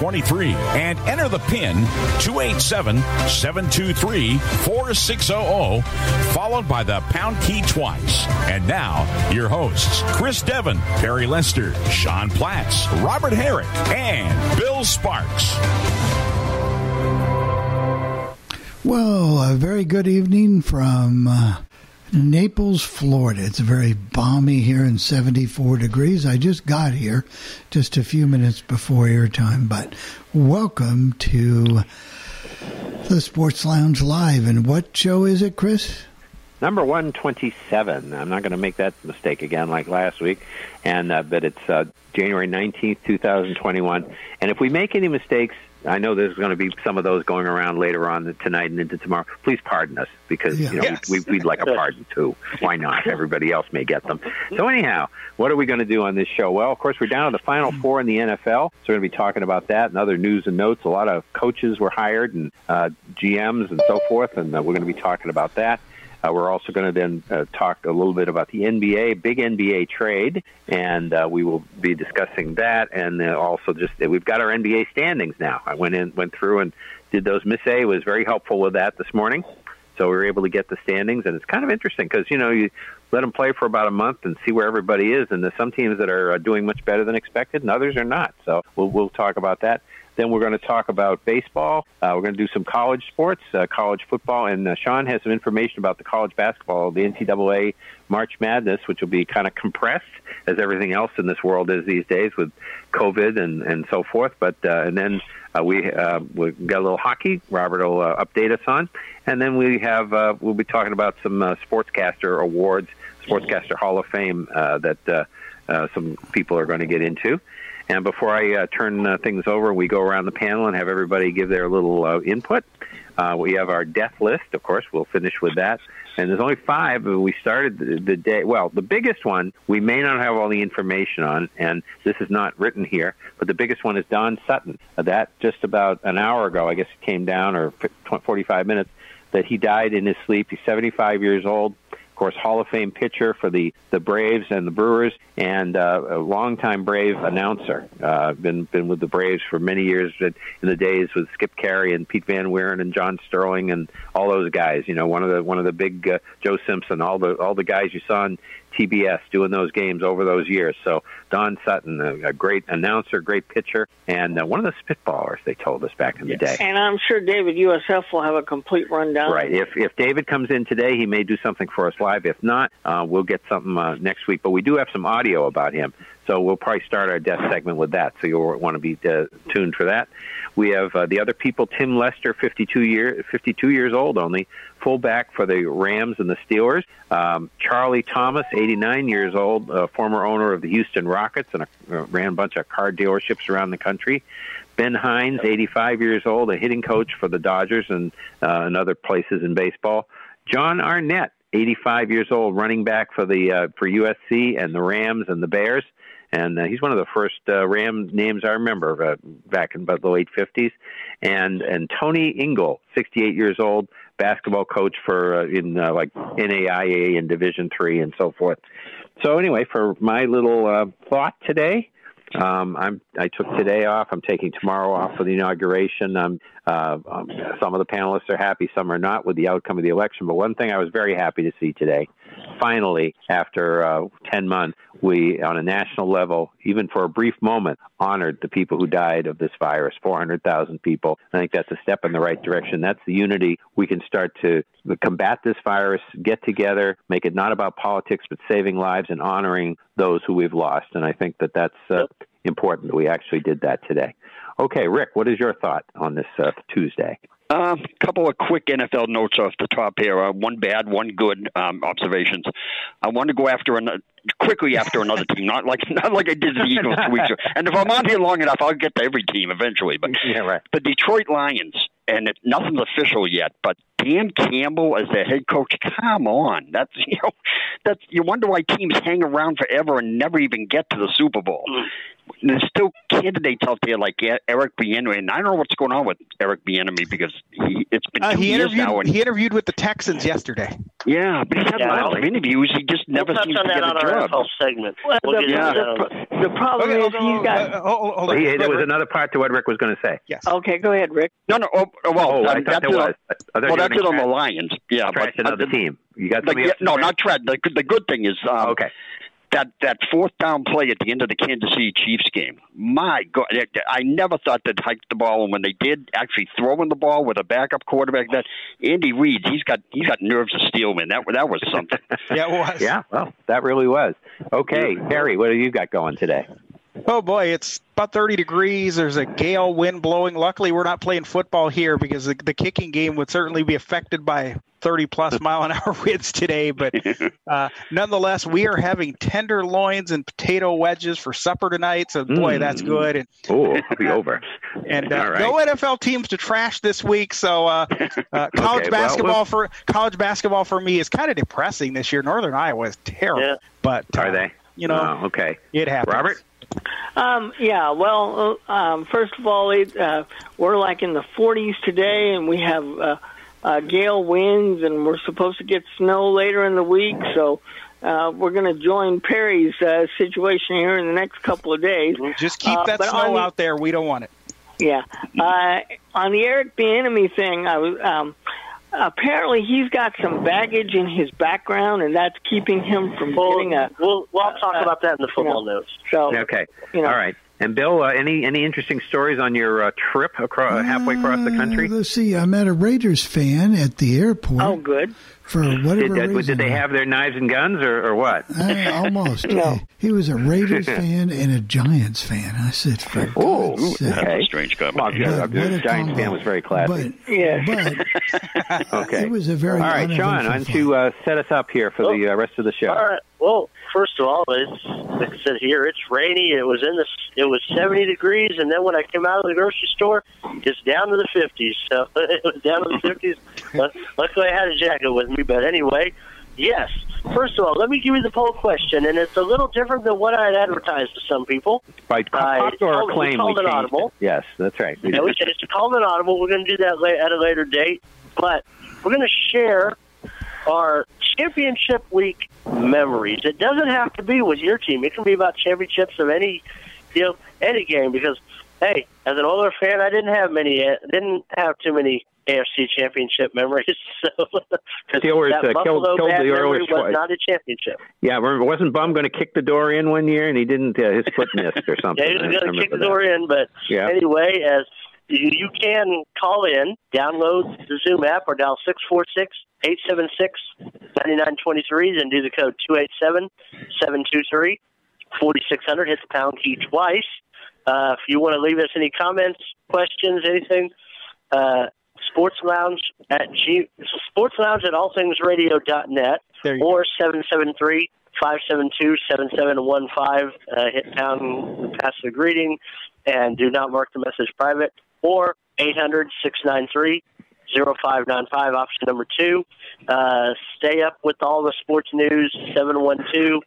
9923 and enter the PIN 287 723 4600, followed by the pound key twice. And now, your hosts Chris Devon, Perry Lester, Sean Platts, Robert Herrick, and Bill Sparks. Well, a very good evening from uh, Naples, Florida. It's very balmy here and 74 degrees. I just got here just a few minutes before airtime, but welcome to the Sports Lounge Live. And what show is it, Chris? Number 127. I'm not going to make that mistake again like last week. And uh, but it's uh, January 19th, 2021. And if we make any mistakes, I know there's going to be some of those going around later on tonight and into tomorrow. Please pardon us because Yeah. you know Yes. we, we'd like a pardon too. Why not? Everybody else may get them. So anyhow, what are we going to do on this show? Well, of course, we're down to the final four in the NFL, so we're going to be talking about that and other news and notes. A lot of coaches were hired and uh, GMs and so forth, and uh, we're going to be talking about that. Uh, we're also going to then uh, talk a little bit about the NBA, big NBA trade, and uh, we will be discussing that. And uh, also, just we've got our NBA standings now. I went in, went through, and did those. Miss A was very helpful with that this morning, so we were able to get the standings. And it's kind of interesting because you know you let them play for about a month and see where everybody is. And there's some teams that are uh, doing much better than expected, and others are not. So we'll we'll talk about that. Then we're going to talk about baseball. Uh, we're going to do some college sports, uh, college football, and uh, Sean has some information about the college basketball, the NCAA March Madness, which will be kind of compressed as everything else in this world is these days with COVID and and so forth. But uh, and then uh, we uh, we got a little hockey. Robert will uh, update us on, and then we have uh, we'll be talking about some uh, sportscaster awards, Sportscaster Hall of Fame uh, that uh, uh, some people are going to get into. And before I uh, turn uh, things over, we go around the panel and have everybody give their little uh, input. Uh, we have our death list, of course. We'll finish with that. And there's only five. but We started the, the day. Well, the biggest one we may not have all the information on, and this is not written here. But the biggest one is Don Sutton. Uh, that just about an hour ago, I guess it came down, or 45 minutes, that he died in his sleep. He's 75 years old. Of course, Hall of Fame pitcher for the, the Braves and the Brewers, and uh, a longtime Brave announcer. Uh, been been with the Braves for many years. In the days with Skip Caray and Pete Van Wieren and John Sterling and all those guys. You know, one of the one of the big uh, Joe Simpson, all the all the guys you saw on TBS doing those games over those years. So Don Sutton, a, a great announcer, great pitcher, and uh, one of the spitballers. They told us back in the day. And I'm sure David USF will have a complete rundown. Right. If if David comes in today, he may do something for us live. If not, uh, we'll get something uh, next week. But we do have some audio about him, so we'll probably start our death segment with that. So you'll want to be uh, tuned for that. We have uh, the other people: Tim Lester, 52 year 52 years old only, fullback for the Rams and the Steelers. Um, Charlie Thomas, 89 years old, uh, former owner of the Houston Rockets and uh, ran a bunch of car dealerships around the country. Ben Hines, 85 years old, a hitting coach for the Dodgers and, uh, and other places in baseball. Jon Arnett, 85 years old, running back for the uh, for USC and the Rams and the Bears, and uh, he's one of the first uh, Ram names I remember uh, back in about the late 50s. And and Tony Ingle, 68 years old, basketball coach for uh, in uh, like NAIA and Division three and so forth. So anyway, for my little uh, thought today, um, I'm I took today off. I'm taking tomorrow off for the inauguration. Um, uh, um, some of the panelists are happy, some are not with the outcome of the election. But one thing I was very happy to see today, finally, after uh, ten months, we on a national level, even for a brief moment, honored the people who died of this virus. Four hundred thousand people. I think that's a step in the right direction. That's the unity we can start to combat this virus, get together, make it not about politics but saving lives and honoring those who we've lost. And I think that that's uh, important that we actually did that today. Okay, Rick, what is your thought on this uh, Tuesday? A uh, couple of quick NFL notes off the top here. Uh, one bad, one good um, observations. I want to go after an, quickly after another team, not like not like I did the Eagles two weeks ago. And if I'm on here long enough, I'll get to every team eventually. But yeah, right. the Detroit Lions, and it, nothing's official yet, but Dan Campbell as the head coach. Come on, that's you know, that's you wonder why teams hang around forever and never even get to the Super Bowl. Mm. There's still candidates out there like Eric Bieniemy, and I don't know what's going on with Eric Bieniemy because he, it's been uh, two he years interviewed, now. And, he interviewed with the Texans yesterday. Yeah, but he's had Yeah, lots of interviews. He just never we'll touch seems on to that get on a our job. NFL segment. Well, We'll the, get into the, the problem Okay, is hold he's on, got. uh, hold, hold on. He- there was Rick, another part to what Rick was going to say. Yes. Okay, go ahead, Rick. No, no. Oh, well, Oh, I thought there was. I thought you Well, were that's it gonna on the Lions. Yeah, Trash but another the, team. You got the, yeah, no, say? not Trent. The, the good thing is, um, Okay. that that fourth down play at the end of the Kansas City Chiefs game. My God, I never thought they'd hike the ball, and when they did, actually throwing the ball with a backup quarterback, that Andy Reid, he's got he's got nerves of steel, man. That that was something. Yeah, it was. Yeah, well, that really was. Okay, Harry, what have you got going today? Oh boy, it's about 30 degrees. There's a gale wind blowing. Luckily, we're not playing football here because the, the kicking game would certainly be affected by 30 plus mile an hour winds today. But uh, nonetheless, we are having tenderloins and potato wedges for supper tonight. So boy, Mm. that's good. And Oh, I'll be over. and uh, All right. no NFL teams to trash this week. So uh, uh, college Okay, basketball we'll- for college basketball for me is kind of depressing this year. Northern Iowa is terrible. Yeah. But uh, Are they? You know, Oh, okay. it happens. Robert? Um, yeah, well, uh, um, first of all, it, uh, we're like in the 40s today, and we have uh, uh, gale winds, and we're supposed to get snow later in the week. So uh, we're going to join Perry's uh, situation here in the next couple of days. Just keep Uh, that on snow the- out there. We don't want it. Yeah. Uh, on the Eric Bieniemy thing, I was um, apparently he's got some baggage in his background, and that's keeping him from Well, getting a. we'll, we'll talk uh, about that in the football you know, notes. So Okay. you know. All right. And Bill, uh, any any interesting stories on your uh, trip across halfway across the country? Uh, let's see. I met a Raiders fan at the airport. Oh, good. For whatever Did, reason. did they have their knives and guns or, or what? Uh, almost. No. He was a Raiders fan and a Giants fan. I said, for Oh, God's sake. That's okay. a strange Well, combination. yeah, What- a Giants combo. fan was very classy. But, Yeah. but okay. it was a very All right, Sean, why uneventful uh, set us up here for the uh, rest of the show? All right. Well, first of all, it's like I said here, it's rainy. It was in the it was 70 degrees, and then when I came out of the grocery store, it's down to the 50s. So it was down to the 50s. But luckily, I had a jacket with me. But anyway, yes. First of all, let me give you the poll question, and it's a little different than what I had advertised to some people. By Uh, it's called- acclaim, called we an audible. it. Yes, that's right. We Yeah, we said it's a call an audible. We're going to do that at a later date, but we're going to share our championship week memories. It doesn't have to be with your team. It can be about championships of any, you know, any game. Because hey, as an older fan, I didn't have many, uh, didn't have too many AFC championship memories. So, Steelers, that uh, Buffalo killed bad the was choice. not a championship. Yeah, remember, wasn't Bum going to kick the door in one year and he didn't? Uh, his foot missed or something. Yeah, he was going to kick the door in, but Yeah. anyway, as you, you can call in, download the Zoom app, or dial six four six eight seven six ninety nine twenty three, then do the code two eight seven seven two three forty six hundred. Hit the pound key twice. Uh, if you want to leave us any comments, questions, anything, uh, Sports Lounge at G Sports Lounge at allthingsradio.net or seven seven three five seven two seven seven one five. Uh, hit pound, pass the greeting, and do not mark the message private. Or eight hundred six nine three zero five nine five. Option number two. Uh, stay up with all the sports news. Seven one two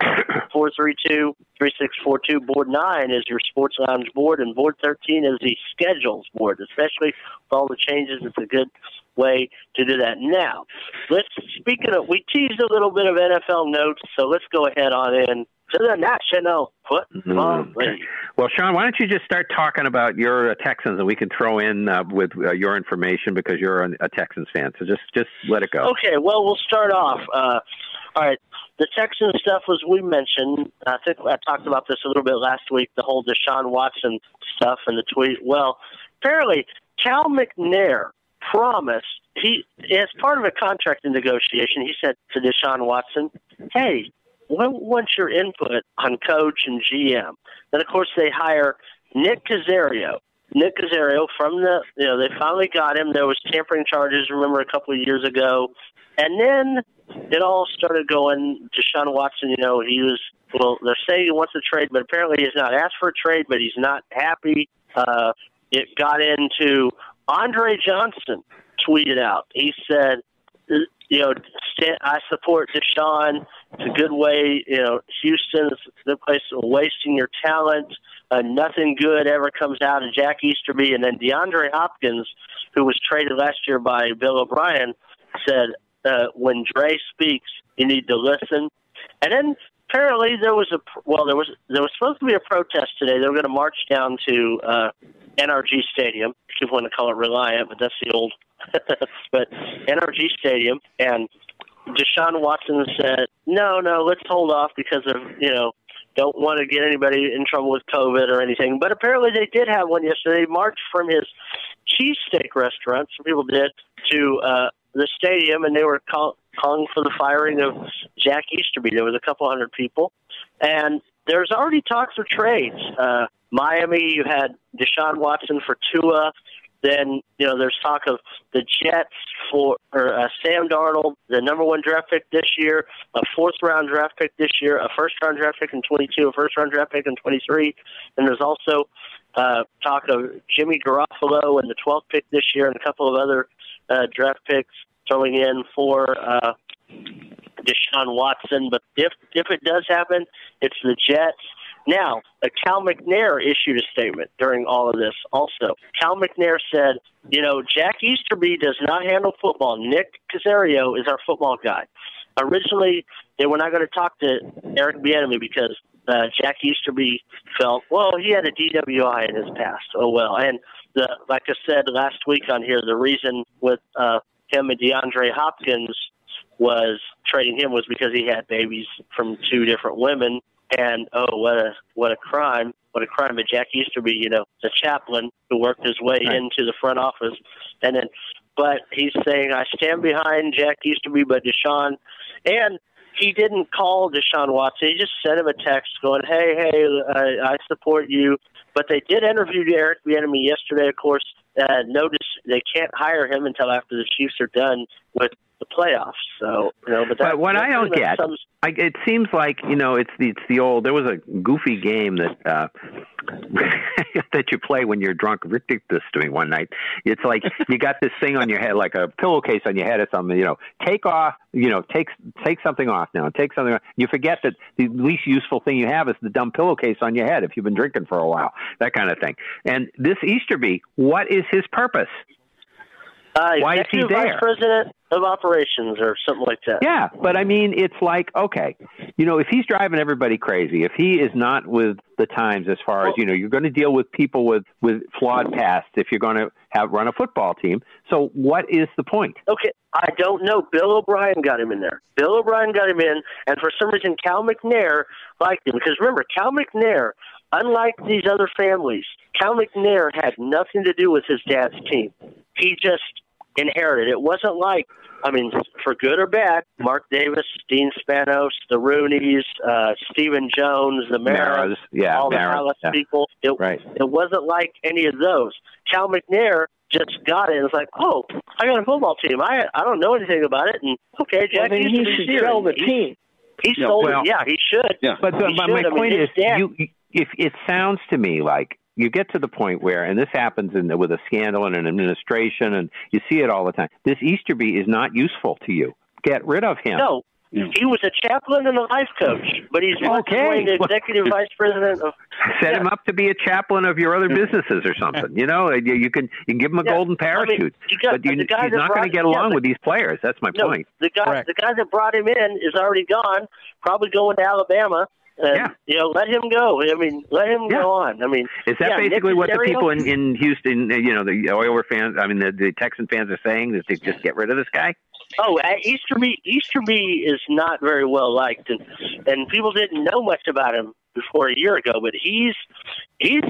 four three two three six four two. Board nine is your sports lounge board, and board thirteen is the schedules board. Especially with all the changes, it's a good way to do that. Now, let's speaking of, we teased a little bit of NFL notes, so let's go ahead on in to the National Football Mm. League. Well, Sean, why don't you just start talking about your uh, Texans, and we can throw in uh, with uh, your information because you're a, a Texans fan. So just just let it go. Okay, well, we'll start off. Uh, all right, the Texans stuff was we mentioned. I think I talked about this a little bit last week. The whole Deshaun Watson stuff and the tweet. Well, apparently, Cal McNair promised he, as part of a contract negotiation, he said to Deshaun Watson, "Hey, what's your input on coach and GM? Then, of course, they hire Nick Caserio. Nick Caserio from the, you know, they finally got him. There was tampering charges, remember, a couple of years ago. And then it all started going. Deshaun Watson, you know, he was, well, they're saying he wants a trade, but apparently he's not asked for a trade, but he's not happy. Uh, it got into Andre Johnson tweeted out. He said, you know, I support Deshaun. It's a good way. You know, Houston is good place of wasting your talent. Uh, nothing good ever comes out of Jack Easterby. And then DeAndre Hopkins, who was traded last year by Bill O'Brien, said, uh, when Dre speaks, you need to listen. And then apparently there was a well, there was there was supposed to be a protest today. They were going to march down to uh, NRG Stadium. People want to call it Reliant, but that's the old. but NRG Stadium and Deshaun Watson said, "No, no, let's hold off because of you know." Don't want to get anybody in trouble with COVID or anything. But apparently they did have one yesterday. They marched from his cheesesteak restaurant, some people did, to uh, the stadium, and they were call- calling for the firing of Jack Easterby. There was a couple hundred people, and there's already talks of trades. Uh, Miami, you had Deshaun Watson for Tua. Then you know there's talk of the Jets for or uh, Sam Darnold, the number one draft pick this year, a fourth round draft pick this year, a first round draft pick in 22, a first round draft pick in 23, and there's also uh, talk of Jimmy Garoppolo and the 12th pick this year, and a couple of other uh, draft picks throwing in for uh, Deshaun Watson. But if if it does happen, it's the Jets. Now, Cal McNair issued a statement during all of this. Also, Cal McNair said, "You know, Jack Easterby does not handle football. Nick Caserio is our football guy." Originally, they were not going to talk to Eric Bieniemy because uh, Jack Easterby felt, well, he had a DWI in his past. Oh well, and the like I said last week on here, the reason with uh, him and DeAndre Hopkins was trading him was because he had babies from two different women. And oh, what a what a crime! What a crime! But Jack Easterby, you know, the chaplain who worked his way right. into the front office, and then, but he's saying I stand behind Jack Easterby, but Deshaun, and he didn't call Deshaun Watson. He just sent him a text going, "Hey, hey, I, I support you." But they did interview Eric Bieniemy yesterday. Of course, uh, notice they can't hire him until after the Chiefs are done with the playoffs. So you know, but, that, but what I don't get, some... I, it seems like you know, it's the it's the old. There was a goofy game that uh, that you play when you're drunk. Rick did this to me one night. It's like you got this thing on your head, like a pillowcase on your head or something. You know, take off. You know, take take something off now. Take something. Off. You forget that the least useful thing you have is the dumb pillowcase on your head if you've been drinking for a while. That kind of thing. And this Easterby, what is his purpose? Uh, Why is he there? Vice President of Operations or something like that. Yeah, but I mean, it's like okay, you know, if he's driving everybody crazy, if he is not with the times as far well, as you know, you're going to deal with people with with flawed pasts if you're going to have run a football team. So what is the point? Okay, I don't know. Bill O'Brien got him in there. Bill O'Brien got him in, and for some reason, Cal McNair liked him because remember, Cal McNair. Unlike these other families, Cal McNair had nothing to do with his dad's team. He just inherited. It wasn't like, I mean, for good or bad, Mark Davis, Dean Spanos, the Rooneys, uh, Stephen Jones, the Maras, yeah, all Maras, the Dallas yeah. people. It, right. it wasn't like any of those. Cal McNair just got it. It's like, oh, I got a football team. I I don't know anything about it, and okay, Jack, well, he should sell the team. He, he sold well, it. Yeah, he should. Yeah. But the, he my, should. my I mean, point is, dad, you if it sounds to me like you get to the point where, and this happens in the, with a scandal in an administration, and you see it all the time. This Easterby is not useful to you. Get rid of him. No, he was a chaplain and a life coach, but he's okay. the executive vice president of. Set yeah. him up to be a chaplain of your other businesses or something. You know, you, you can you can give him a Yeah. golden I mean, parachute, you got- but you, the guy he's not going to get along but- with these players. That's my No, point. the guy, Correct. the guy that brought him in is already gone. Probably going to Alabama. And, Yeah. You know, let him go. I mean, let him Yeah. go on. I mean, Is that yeah, Nick basically what the people in, in Houston, uh, you know, the Oiler fans, I mean, the, the Texan fans are saying that they just get rid of this guy? Oh, uh, Easterby Easterby is not very well liked, and and people didn't know much about him before a year ago. But he's he's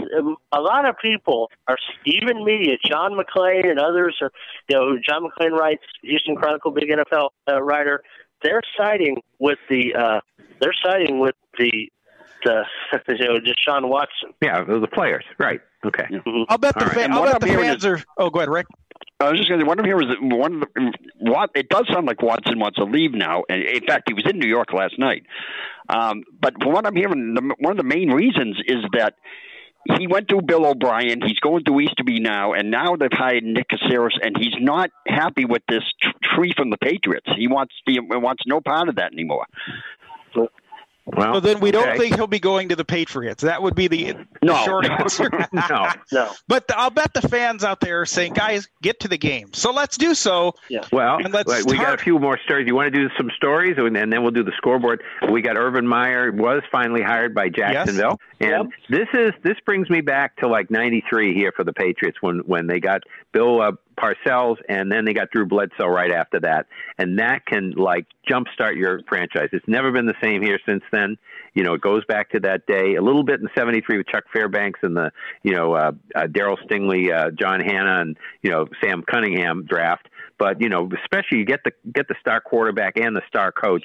a lot of people are even media. John McClain and others are, you know, John McClain writes Houston Chronicle, big NFL uh, writer. They're siding with the uh, they're siding with the the you know Deshaun Watson. Yeah, the players, right? Okay. Mm-hmm. I'll bet the, All right. fan, I'll bet the I'm fans are. Oh, go ahead, Rick. I was just going to. One of here was that one of the what it does sound like Watson wants to leave now, and in fact, he was in New York last night. Um, but from what I'm hearing, the, one of the main reasons is that he went through Bill O'Brien. He's going through Easterby now, and now they've hired Nick Caserio, and he's not happy with this tr- tree from the Patriots. He wants he wants no part of that anymore. Well, So then we don't think he'll be going to the Patriots. That would be the No. short answer. no. No. But I'll bet the fans out there are saying, guys, get to the game. So let's do so. Yeah. Well, And let's wait, we got a few more stories. You want to do some stories, and and then we'll do the scoreboard. We got Urban Meyer was finally hired by Jacksonville, and this is this brings me back to like '93 here for the Patriots when when they got Bill uh, Parcells, and then they got Drew Bledsoe right after that, and that can like jumpstart your franchise. It's never been the same here since then. You know, it goes back to that day a little bit in '73 with Chuck Fairbanks and the you know uh, uh, Darryl Stingley, uh, John Hannah, and you know Sam Cunningham draft. But you know, especially you get the get the star quarterback and the star coach,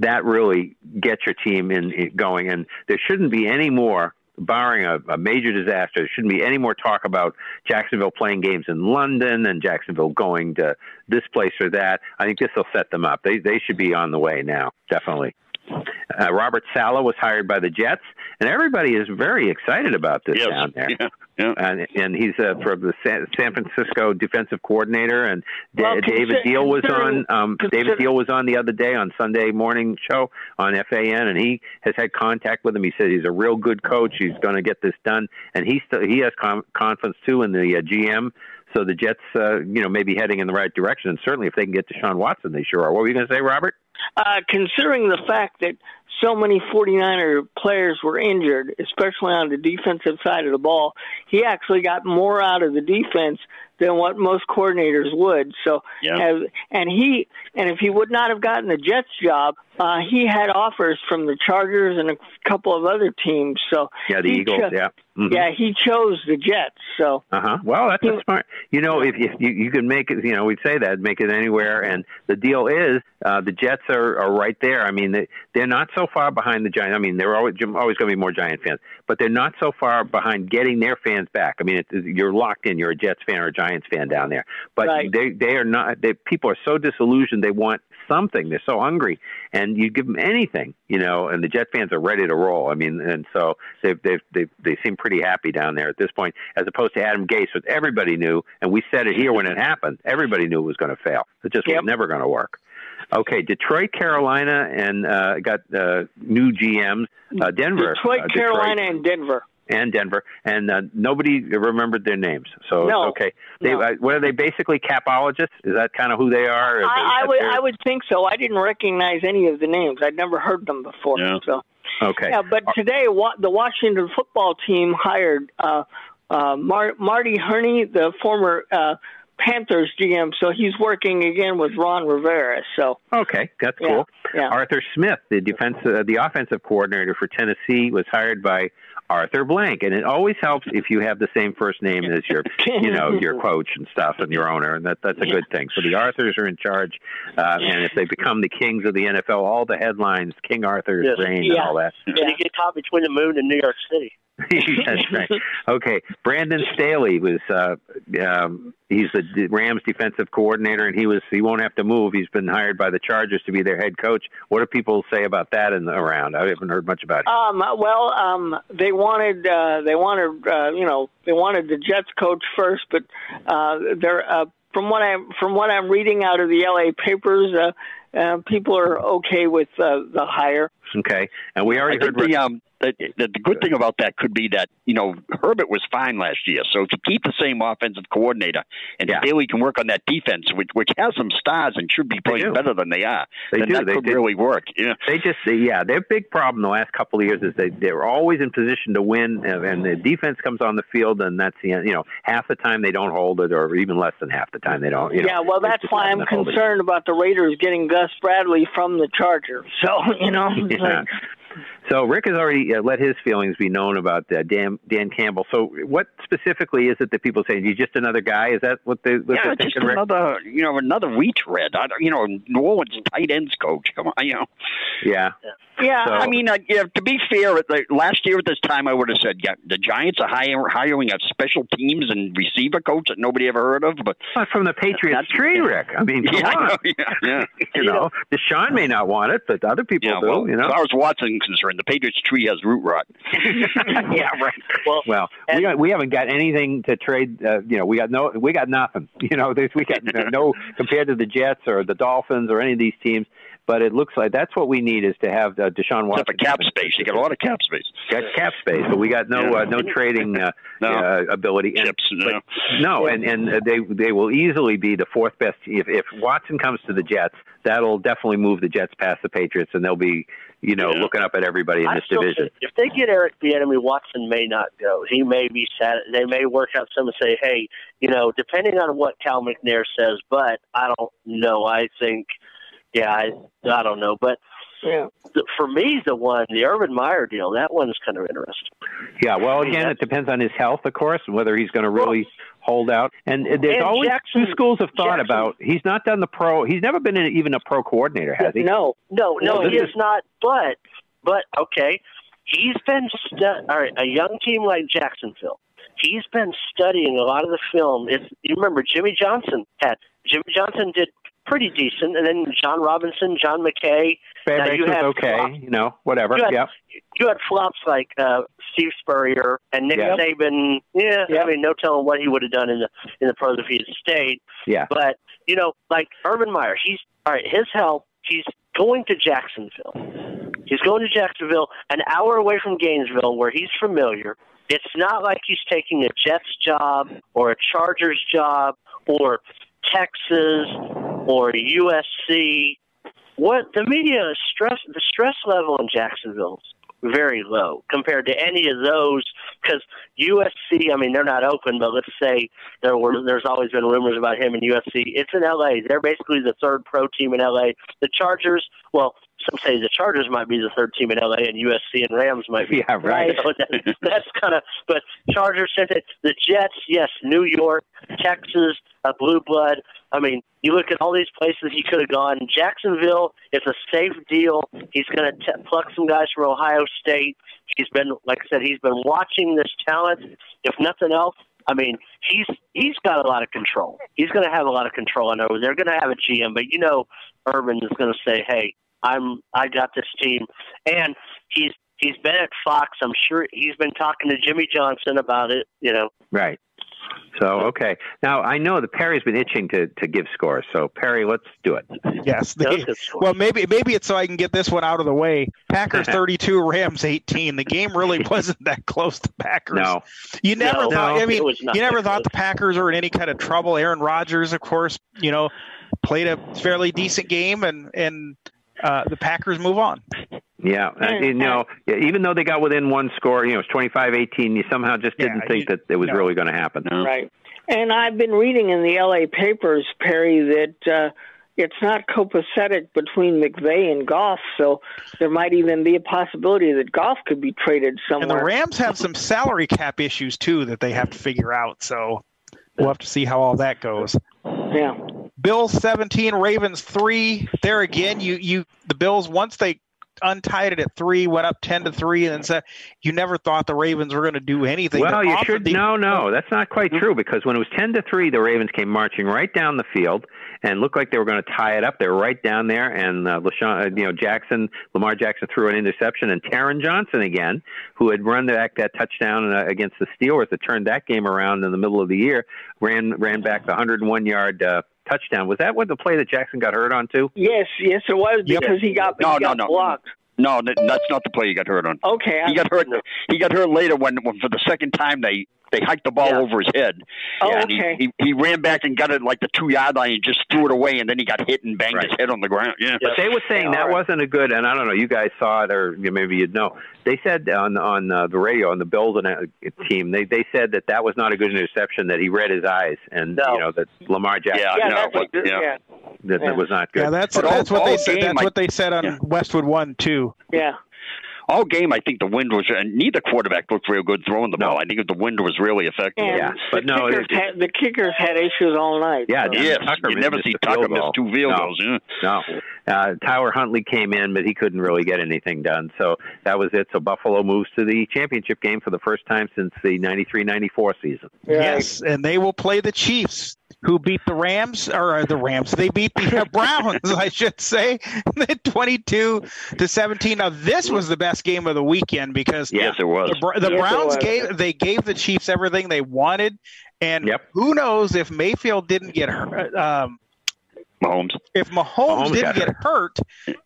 that really gets your team in, in going. And there shouldn't be any more barring a, a major disaster, there shouldn't be any more talk about Jacksonville playing games in London and Jacksonville going to this place or that. I think this will set them up. They they should be on the way now, definitely. Uh, Robert Saleh was hired by the Jets, and everybody is very excited about this Yes. down there. Yeah. Yeah. And, and he's uh, from the San, San Francisco defensive coordinator. And Da- Well, David Deal was on. Um, David Deal was on the other day on Sunday morning show on FAN, and he has had contact with him. He said he's a real good coach. He's going to get this done, and he still he has com- confidence too in the uh, GM. So the Jets, uh, you know, may be heading in the right direction, and certainly if they can get Deshaun Watson, they sure are. What were you going to say, Robert? Uh, considering the fact that so many 49er players were injured, especially on the defensive side of the ball, he actually got more out of the defense than what most coordinators would. So, Yeah. as, and he, and if he would not have gotten the Jets job, uh, he had offers from the Chargers and a couple of other teams. So, Yeah, the he Eagles. cho- yeah. Mhm. yeah, he chose the Jets. So, Uh huh. Well, that's a smart. You know, if, if you you can make it, you know, we'd say that make it anywhere. And the deal is, uh, the Jets are are right there. I mean, they they're not so far behind the Giants. I mean, they're always always going to be more Giant fans, but they're not so far behind getting their fans back. I mean, it, you're locked in. You're a Jets fan or a Giants fan down there, but Right. they they are not. They, people are so disillusioned. They want something. They're so hungry, and you give them anything, you know. And the Jet fans are ready to roll. I mean, and so they they they they seem pretty happy down there at this point, as opposed to Adam Gase, which everybody knew, and we said it here when it happened. Everybody knew it was going to fail. It just Yep. was never going to work. Okay, Detroit, Carolina, and uh, got uh, new GMs. Uh, Denver, Detroit, uh, Carolina, and Denver. and Denver, and uh, nobody remembered their names. So No. it's okay. They, No. uh, what are they basically capologists? Is that kind of who they are? Are I, I would their- I would think so. I didn't recognize any of the names. I'd never heard them before. Yeah. So Okay. yeah, but today wa- the Washington football team hired uh, uh, Mar- Marty Hurney, the former uh, Panthers GM. So he's working again with Ron Rivera. So Okay, that's Yeah, cool. yeah. Arthur Smith, the defense, uh, the offensive coordinator for Tennessee, was hired by Arthur Blank, and it always helps if you have the same first name as your, you know, your coach and stuff, and your owner, and that that's a good thing. So the Arthurs are in charge, uh, and if they become the kings of the NFL, all the headlines, King Arthur's Yes. reign, and all that. And you get caught between the moon and New York City. That's right. Okay, Brandon Staley was uh, um, he's the Rams defensive coordinator, and he was he won't have to move. He's been hired by the Chargers to be their head coach. What do people say about that in the around? I haven't heard much about it. um, well, um, they wanted uh, they wanted uh, you know they wanted the Jets coach first, but uh, they're uh, from what I'm from what I'm reading out of the LA papers. Uh, uh, people are okay with uh, the hire. Okay, and we already I think heard. the um the, the, the good thing about that could be that you know Herbert was fine last year, so if you keep the same offensive coordinator and Yeah. Staley can work on that defense, which which has some stars and should be playing better than they are, They then do. that They could did. really work. Yeah. They just, they, yeah, their big problem the last couple of years is they they're always in position to win, and, and the defense comes on the field, and that's the end. You know, half the time they don't hold it, or even less than half the time they don't. You know, yeah, well, that's just why I'm concerned about the Raiders getting Gus Bradley from the Chargers. So you know, Yeah. like, So Rick has already uh, let his feelings be known about uh, Dan Dan Campbell. So what specifically is it that people say? He's just another guy? Is that what they? What yeah, they're just thinking, Rick? another, you know, another retread. I don't, you know, New Orleans tight ends coach. Come on, you know. Yeah. Yeah, So- I mean, uh, yeah, to be fair, the, last year at this time, I would have said, yeah, the Giants are hiring, hiring a special teams and receiver coach that nobody ever heard of. But Well, from the Patriots tree, Rick. I mean, come yeah, I know, yeah, yeah. You know, Deshaun may not want it, but other people Yeah, do. well, you know. as far as Watson's concerned, the Patriots tree has root rot. yeah, right. Well, Well, we got, we haven't got anything to trade. Uh, you know, we got no, we got nothing. You know, there's, we got no, no compared to the Jets or the Dolphins or any of these teams. But it looks like that's what we need is to have uh, Deshaun Watson. Except for cap space. You got a lot of cap space. Got cap space, but we got no uh, no trading uh, No. uh, ability. And- Chips, no. but- no, and and uh, they they will easily be the fourth best. If if Watson comes to the Jets, that'll definitely move the Jets past the Patriots, and they'll be you know looking up at everybody in this division. if they get Eric Bieniemy, Watson may not go. He may be sad. They may work out some and say, "Hey, you know, depending on what Cal McNair says." But I don't know. I think, yeah, I, I don't know. But Yeah. for me, the one, the Urban Meyer deal, that one's kind of interesting. Yeah, well, again, it depends on his health, of course, and whether he's going to really hold out. And there's And always Jackson- two schools of thought Jackson- about. He's not done the pro. He's never been in, even a pro coordinator, has he? No. No, no, No, he this is not. But, but okay, he's been stu- all right. A young team like Jacksonville, he's been studying a lot of the film. If you remember, Jimmy Johnson had Jimmy Johnson did pretty decent, and then John Robinson, John McKay. Fairbanks you was okay, flops. you know, whatever. You had, yeah. you had flops like uh, Steve Spurrier and Nick Yeah. Saban. Yeah, I mean, no telling what he would have done in the in the pros if he had stayed. Yeah. But you know, like Urban Meyer, he's all right. His help. He's going to Jacksonville. He's going to Jacksonville, an hour away from Gainesville, where he's familiar. It's not like he's taking a Jets job or a Chargers job or Texas or USC. What the media is stress the stress level in Jacksonville is very low compared to any of those because USC. I mean, they're not open, but let's say there were. There's always been rumors about him in USC. It's in LA. They're basically the third pro team in LA. The Chargers. Well, some say the Chargers might be the third team in LA, and USC and Rams might be. Yeah, right. So that, that's kind of. But Chargers sent it. The Jets, yes. New York, Texas, a blue blood. I mean, you look at all these places he could have gone. Jacksonville, it's a safe deal. He's going to pluck some guys from Ohio State. He's been, like I said, he's been watching this talent. If nothing else, I mean, he's he's got a lot of control. He's going to have a lot of control. I know they're going to have a GM, but you know, Urban is going to say, "Hey, I'm I got this team," and he's he's been at Fox. I'm sure he's been talking to Jimmy Johnson about it. You know, Right. So okay. Now I know the Perry's been itching to to give scores. So Perry, let's do it. Yes. Yeah, they- that's good score. well, maybe maybe it's so I can get this one out of the way. Packers 32, Rams 18. The game really wasn't that close to Packers. No. You never No, thought. no, I mean, it was not you never that thought the Packers were in any kind of trouble. Aaron Rodgers, of course, you know, played a fairly decent game, and and uh, the Packers move on. Yeah, uh, you know, even though they got within one score, you know, it's 25-18, you somehow just didn't Yeah, think you- that it was no. really going to happen. Right. And I've been reading in the LA papers, Perry, that uh, it's not copacetic between McVay and Goff, so there might even be a possibility that Goff could be traded somewhere. And the. Rams have some salary cap issues too that they have to figure out. So we'll have to see how all that goes. yeah. Bills 17, Ravens 3. There again, you you the Bills once they untied it at 3, went up 10 to 3 and then said you never thought the Ravens were going to do anything. Well, you should the- no, no, that's not quite mm-hmm. true because when it was ten to three, the Ravens came marching right down the field and looked like they were going to tie it up. They were right down there, and uh, LaShawn, uh, you know, Jackson, Lamar Jackson threw an interception, and Taron Johnson again, who had run back that touchdown uh, against the Steelers that turned that game around in the middle of the year, ran ran back the 101 yard uh, touchdown. Was that what the play that Jackson got hurt on too? Yes, yes, it was Yep. because he got, No, he no, got no. blocked. No, that's not the play he got hurt on. Okay. I- He got hurt. He got hurt later when, when for the second time they they hiked the ball Yeah. over his head. Oh, and he- okay. he, he ran back and got it like the two yard line and just threw it away, and then he got hit and banged Right. his head on the ground. Yeah. But they were saying Yeah, that all right. wasn't a good, and I don't know, you guys saw it or maybe you'd know. They said on on uh, the radio on the Bills and, uh, team, they they said that that was not a good interception. That he read his eyes, and No. you know that Lamar Jackson Yeah, yeah, no, that's it was- what, yeah. yeah, that, that was not good. Yeah, that's But that's all- what they said. game, That's I- what they said on Yeah. Westwood 1 too. yeah. All game, I think the wind was, and neither quarterback looked real good throwing the ball. I think the wind was really affecting. And them. the kickers, had, the kickers had issues all night. Yeah, so. yes, Tucker you missed never see Tucker miss two field No. goals. Yeah. No. Uh, Tyler Huntley came in, but he couldn't really get anything done. So that was it. So Buffalo moves to the championship game for the first time since the 93-94 season. Yes, and they will play the Chiefs, who beat the Rams or uh, the Rams. They beat the Browns, I should say, twenty-two to seventeen. Now this was the best game of the weekend because Yes, it was. the, the Yes, Browns was. gave they gave the Chiefs everything they wanted, and Yep. who knows if Mayfield didn't get hurt. Um, Mahomes. if Mahomes, Mahomes didn't get hurt,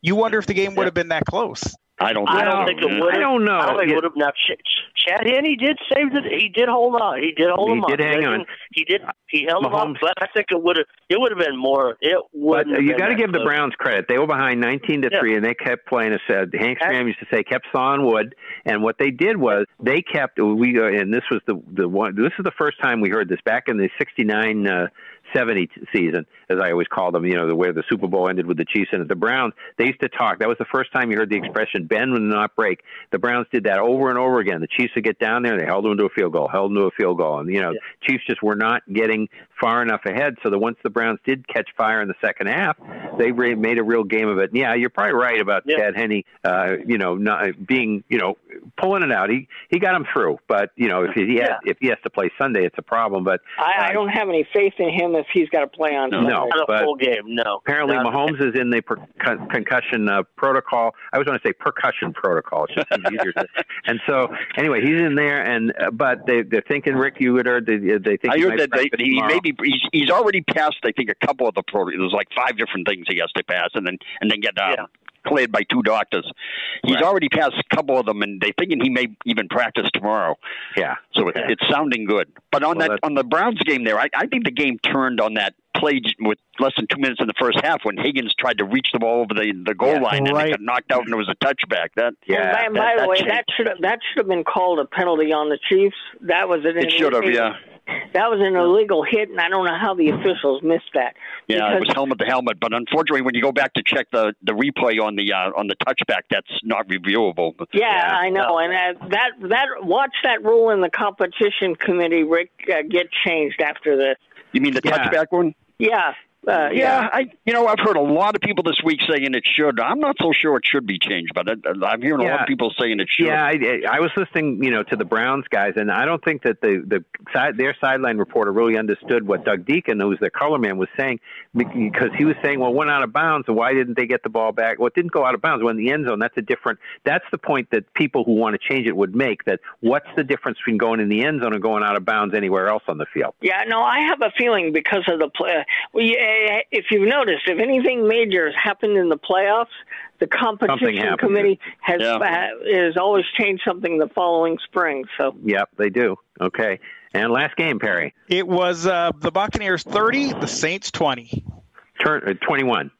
you wonder if the game would have been that close. I don't. Know. I don't think it would. I don't know. I don't think it would have. Now, Ch- Ch- Chad Henne did save the. He did hold on. He did hold He him did on. hang on. He did. He held him up, but I think it would have. It would have been more. It would. But you got to give the Browns credit. They were behind 19 to Yeah. 3 and they kept playing as said Hank Stram used to say kept sawing wood and what they did was they kept we uh, and this was the the one this is the first time we heard this back in the 69 uh 70 season, as I always call them, you know, the where the Super Bowl ended with the Chiefs and the Browns. They used to talk. That was the first time you heard the expression "bend and not break." The Browns did that over and over again. The Chiefs would get down there, and they held them to a field goal, held them to a field goal, and you know, Chiefs just were not getting far enough ahead. So that once the Browns did catch fire in the second half, they re- made a real game of it. And yeah, you're probably right about Yeah. Chad Henne, uh, you know, not being, you know, pulling it out. He he got him through, but you know, if he, he has, Yeah. if he has to play Sunday, it's a problem. But I, I don't have any faith in him if he's got to play on No, Sunday. no. Not a full game. No. Apparently, Not- Mahomes is in the per- con- concussion uh, protocol. I always want to say percussion protocol. It's just easier to, and so, anyway, he's in there, and uh, but they, they're thinking Rick Uter. They, they think I he heard that they, practice he tomorrow. He's, he's already passed. I think a couple of the pro. There's like five different things he has to pass, and then and then get um, Yeah. cleared by two doctors. He's Right. already passed a couple of them, and they're thinking he may even practice tomorrow. Yeah. So it, it's sounding good. But on Well, that that- on the Browns game there, I, I think the game turned on that play j- with less than two minutes in the first half when Higgins tried to reach the ball over the the goal Yeah, line and right. they got knocked out and it was a touchback. That Yeah. And by, by that- the way, changed. that should have that should have been called a penalty on the Chiefs. That was an it should have, yeah. That was an illegal hit, and I don't know how the officials missed that. Yeah, it was helmet to helmet, but unfortunately, when you go back to check the the replay on the uh, on the touchback, that's not reviewable. Yeah, Yeah. I know, and uh, that that watch that rule in the competition committee, Rick, uh, get changed after this. You mean the Yeah. touchback one? Yeah, uh, yeah, I you know I've heard a lot of people this week saying it should. I'm not so sure it should be changed, but I, I'm hearing a lot of people saying it should. Yeah, I, I was listening, you know, to the Browns guys, and I don't think that the the side, their sideline reporter really understood what Doug Dieken, who was their color man, was saying because he was saying, "Well, went out of bounds, and why didn't they get the ball back? Well, it didn't go out of bounds. It went in the end zone. That's a different. That's the point that people who want to change it would make. That what's the difference between going in the end zone and going out of bounds anywhere else on the field? Yeah, no, I have a feeling because of the play. Well, yeah, if you've noticed, if anything major has happened in the playoffs, the competition committee has Yeah. uh, has always changed something the following spring. So Yep, they do. Okay, and last game, Perry, It was uh, the Buccaneers thirty, the Saints twenty. turn uh, twenty-one.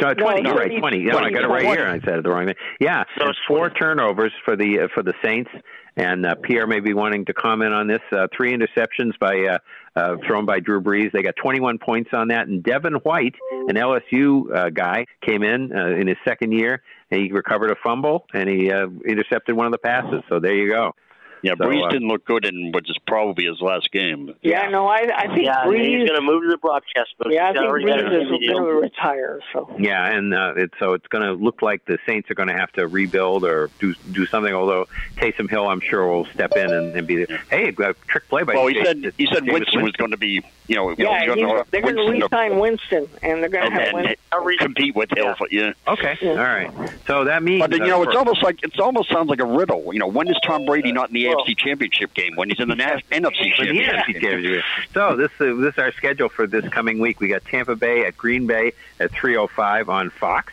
No, twenty. No, you're right, 30, twenty. Yeah, I got it right 20. here. I said it the wrong thing. Yeah, So and it's four turnovers for the uh, for the Saints. And uh, Pierre may be wanting to comment on this. Uh, three interceptions by uh, uh, thrown by Drew Brees. They got 21 points on that. And Devin White, an LSU uh, guy, came in uh, in his second year. And he recovered a fumble and he intercepted one of the passes. So there you go. Yeah. So, Brees uh, didn't look good in what is probably his last game. yeah, no, I I think Yeah, Brees. he's going to move to the broadcast booth. yeah, I think already Brees got a is going to retire. So Yeah, and uh, it, so it's going to look like the Saints are going to have to rebuild or do do something. Although Taysom Hill, I'm sure, will step in and, and be the hey, a trick play by. Well, he Jason- said he said Jameis Winston was going to be you know you yeah, know, they're going to re-sign Winston, and they're going to have and, Winston. and compete with Hill. Yeah. For, yeah. Okay, Yeah. all right. So that means, But then, you know, it's almost like it almost sounds like a riddle. You know, when is Tom Brady not in the Well- AFC Championship game? When he's in the Na- NFC for the Championship? Championship. So this uh, this is our schedule for this coming week. We got Tampa Bay at Green Bay at 3:05 on Fox.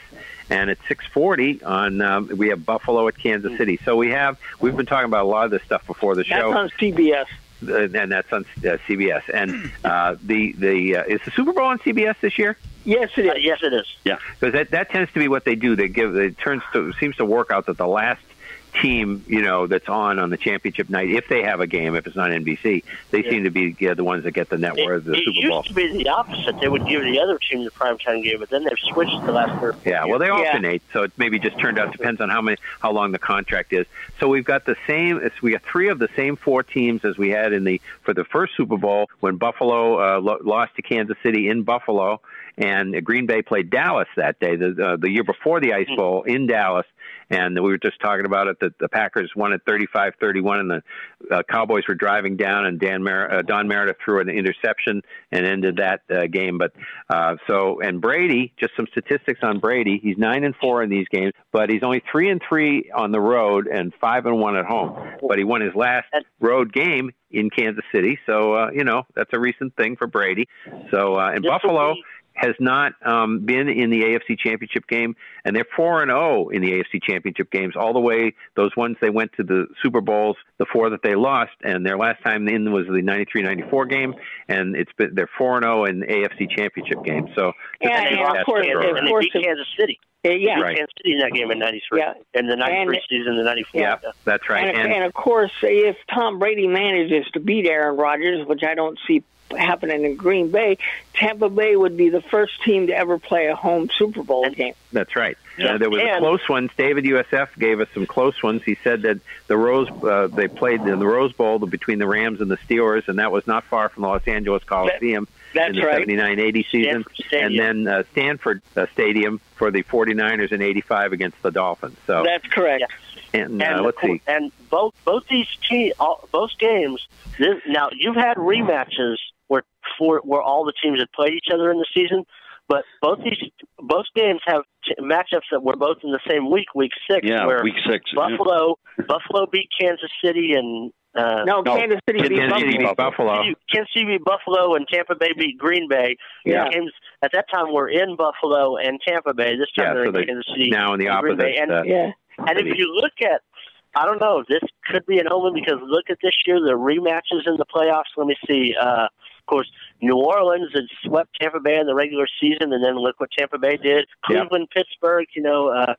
And at 6:40 on, um, we have Buffalo at Kansas City. So we have we've been talking about a lot of this stuff before the show. That's on CBS. uh, and that's on uh, CBS. And uh, the the uh, is the Super Bowl on CBS this year? Yes, it is. Uh, yes, it is. Yeah, because that that tends to be what they do. They give it turns to seems to work out that the last team, you know, that's on on the championship night, if they have a game, if it's not NBC, they Yeah. seem to be yeah, the ones that get the net worth of the Super Bowl. It used to be the opposite. They would give the other team the primetime game, but then they've switched the last four Yeah, well, they alternate, so it maybe just turned out depends on how many how long the contract is. So we've got the same. We got three of the same four teams as we had in the for the first Super Bowl when Buffalo uh, lo- lost to Kansas City in Buffalo, and Green Bay played Dallas that day. The uh, the year before the Ice Bowl in Dallas. And we were just talking about it that the Packers won at 35-31, and the uh, Cowboys were driving down, and Dan Mer- uh, Don Meredith threw an interception and ended that uh, game. But uh, so, and Brady, just some statistics on Brady. He's nine and four in these games, but he's only three and three on the road and five and one at home. But he won his last road game in Kansas City, so uh, you know that's a recent thing for Brady. So, uh, This Buffalo be- has not um, been in the AFC Championship game, and they're four and zero in the AFC Championship games. All the way those ones they went to the Super Bowls, the four that they lost, and their last time in was the 93-94 game, and it's been they're four and zero in AFC Championship games. So Yeah, and of course- the and, they course beat Kansas City. Yeah. Right. Kansas City in that game in '93, Yeah. and the '93 And- season, the '94. yeah, that's right. And, and of course, if Tom Brady manages to beat Aaron Rodgers, which I don't see happening in Green Bay, Tampa Bay would be the first team to ever play a home Super Bowl game. That's right. Yeah. Uh, there was And- close ones. David USF gave us some close ones. He said that the Rose uh, they played in the Rose Bowl between the Rams and the Steelers, and that was not far from the Los Angeles Coliseum That's in the right. 79-80 season. And then uh, Stanford uh, Stadium for the 49ers in 85 against the Dolphins. So, That's correct. and, uh, and let's see. and both both these te- all, both games. This, now you've had rematches where for where all the teams had played each other in the season, but both these both games have t- matchups that were both in the same week, week six. Yeah, where week six. yeah. Buffalo Buffalo beat Kansas City and. Uh, No, No, Kansas City beat Kansas Buffalo. City beat Buffalo. Kansas City beat Buffalo and Tampa Bay beat Green Bay. Yeah. The games at that time were in Buffalo and Tampa Bay. This time Yeah, they're so in they Kansas City. now in the and opposite. Bay. And, uh, Yeah. and if you look at, I don't know, this could be an omen because look at this year, the rematches in the playoffs. Let me see. Uh, of course, New Orleans had swept Tampa Bay in the regular season, and then look what Tampa Bay did. Yep. Cleveland, Pittsburgh, you know, uh,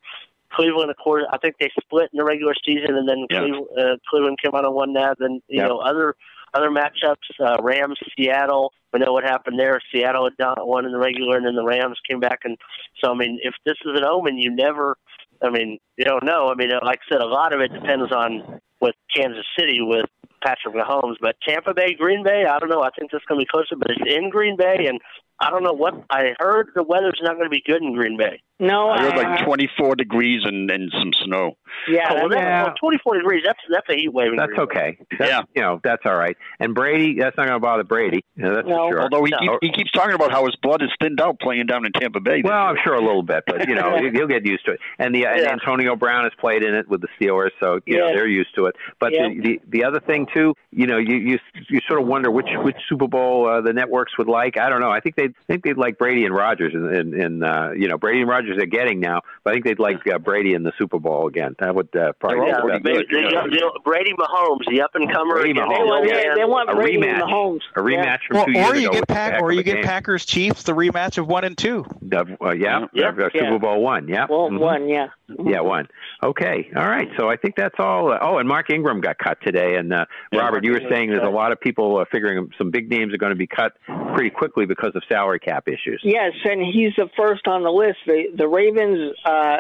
Cleveland, of course, I think they split in the regular season, and then Yeah. Cleveland, uh, Cleveland came out and won that. Then you Yep. know other other matchups, uh, Rams, Seattle. We know what happened there. Seattle had done- won in the regular, and then the Rams came back. And so, I mean, if this is an omen, you never. I mean, you don't know. I mean, like I said, a lot of it depends on with Kansas City with Patrick Mahomes, but Tampa Bay, Green Bay, I don't know. I think that's going to be closer, but it's in Green Bay, and I don't know what I heard. The weather's not going to be good in Green Bay. No, I heard I- like 24 degrees and, and some snow. yeah, oh, well, that's- that's, yeah. well, 24 degrees. That's that's a heat wave. In That's Green okay. That's, Yeah. You know, that's all right. And Brady, that's not going to bother Brady. Yeah, that's No. for sure. Although he, No. he, he keeps talking about how his blood is thinned out playing down in Tampa Bay. Well, I'm sure a little bit, but you know he'll get used to it. And the and Antonio Brown has played in it with the Steelers, so you know Yeah. they're used to it. But Yeah. the, the the other thing too, you know, you you you sort of wonder which which Super Bowl uh, the networks would like. I don't know. I think they think they'd like Brady and Rodgers, and and, and uh, you know Brady and Rodgers they're getting now, but I think they'd like uh, Brady in the Super Bowl again. That would uh, probably They're be Yeah, the pretty best. the, good, the, yeah. the, Brady Mahomes, the up and comer. Brady they want, Yeah. they, they want a Brady rematch, Mahomes. a rematch from Or, two years or you ago. get Pack, or you get game. Packers Chiefs, the rematch of one and two. Uh, uh, yeah, Yeah. Yeah. Super Bowl one. Yeah, Well, Mhm. one, yeah. Yeah, one. Okay, all right. So I think that's all. Uh, oh, and Mark Ingram got cut today. And uh, Yeah, Robert, you were saying there's a lot of people uh, figuring some big names are going to be cut pretty quickly because of salary cap issues. Yes, and he's the first on the list. The the Ravens, uh,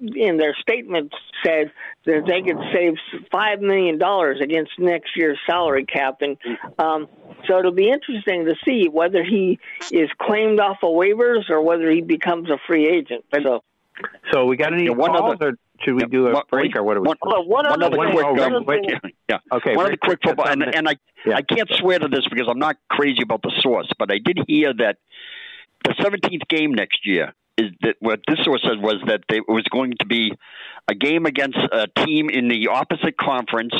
in their statement, said that they could save five million dollars against next year's salary cap, and um, so it'll be interesting to see whether he is claimed off of waivers or whether he becomes a free agent. So So we got any Yeah, one calls, other- or should we Yeah, do a one- break, or what? Are we? one- Hold one, One other other thing. quick, oh, one wait, wait. thing. yeah. okay, One break, other quick break, football, and, and I Yeah. I can't swear to this because I'm not crazy about the source, but I did hear that the 17th game next year is that what this source said was that they, it was going to be a game against a team in the opposite conference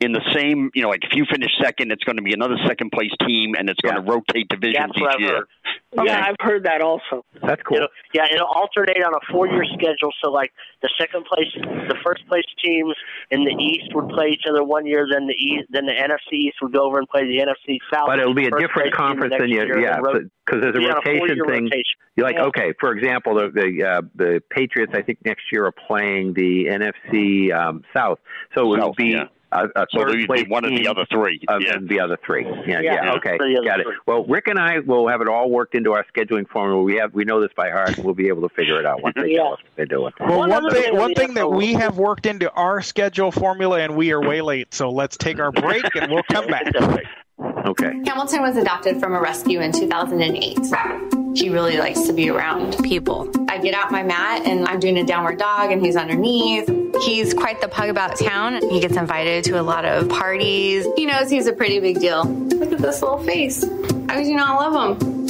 in the same, you know, like if you finish second, it's going to be another second place team, and it's going Yeah. to rotate divisions That's each year. heard. Yeah, I've heard that also. That's cool. It'll, yeah, it'll alternate on a four-year schedule. So, like the second place, the first place teams in the East would play each other one year. Then the East, then the NFC East would go over and play the NFC South. But it'll be a different conference than next you, yeah, because there's a be on rotation four-year thing. rotation. You're like, Yeah. okay, for example, the the, uh, the Patriots, I think next year are playing the NFC um, South, so it would South, be yeah. a, a So third there'd place one of the other three. of Yeah. the other three. Yeah, Yeah. yeah, Yeah, okay, for the other got it. three. Well, Rick and I will have it all worked into our scheduling formula. We have we know this by heart, we'll be able to figure it out once they Yeah. tell us what they're doing. Well, One one, thing, thing one thing that we have worked into our schedule formula, and we are way late. So let's take our break, and we'll come back. Okay. Hamilton was adopted from a rescue in 2008. He really likes to be around people. I get out my mat and I'm doing a downward dog and he's underneath. He's quite the pug about town. He gets invited to a lot of parties. He knows he's a pretty big deal. Look at this little face. I, you not love him?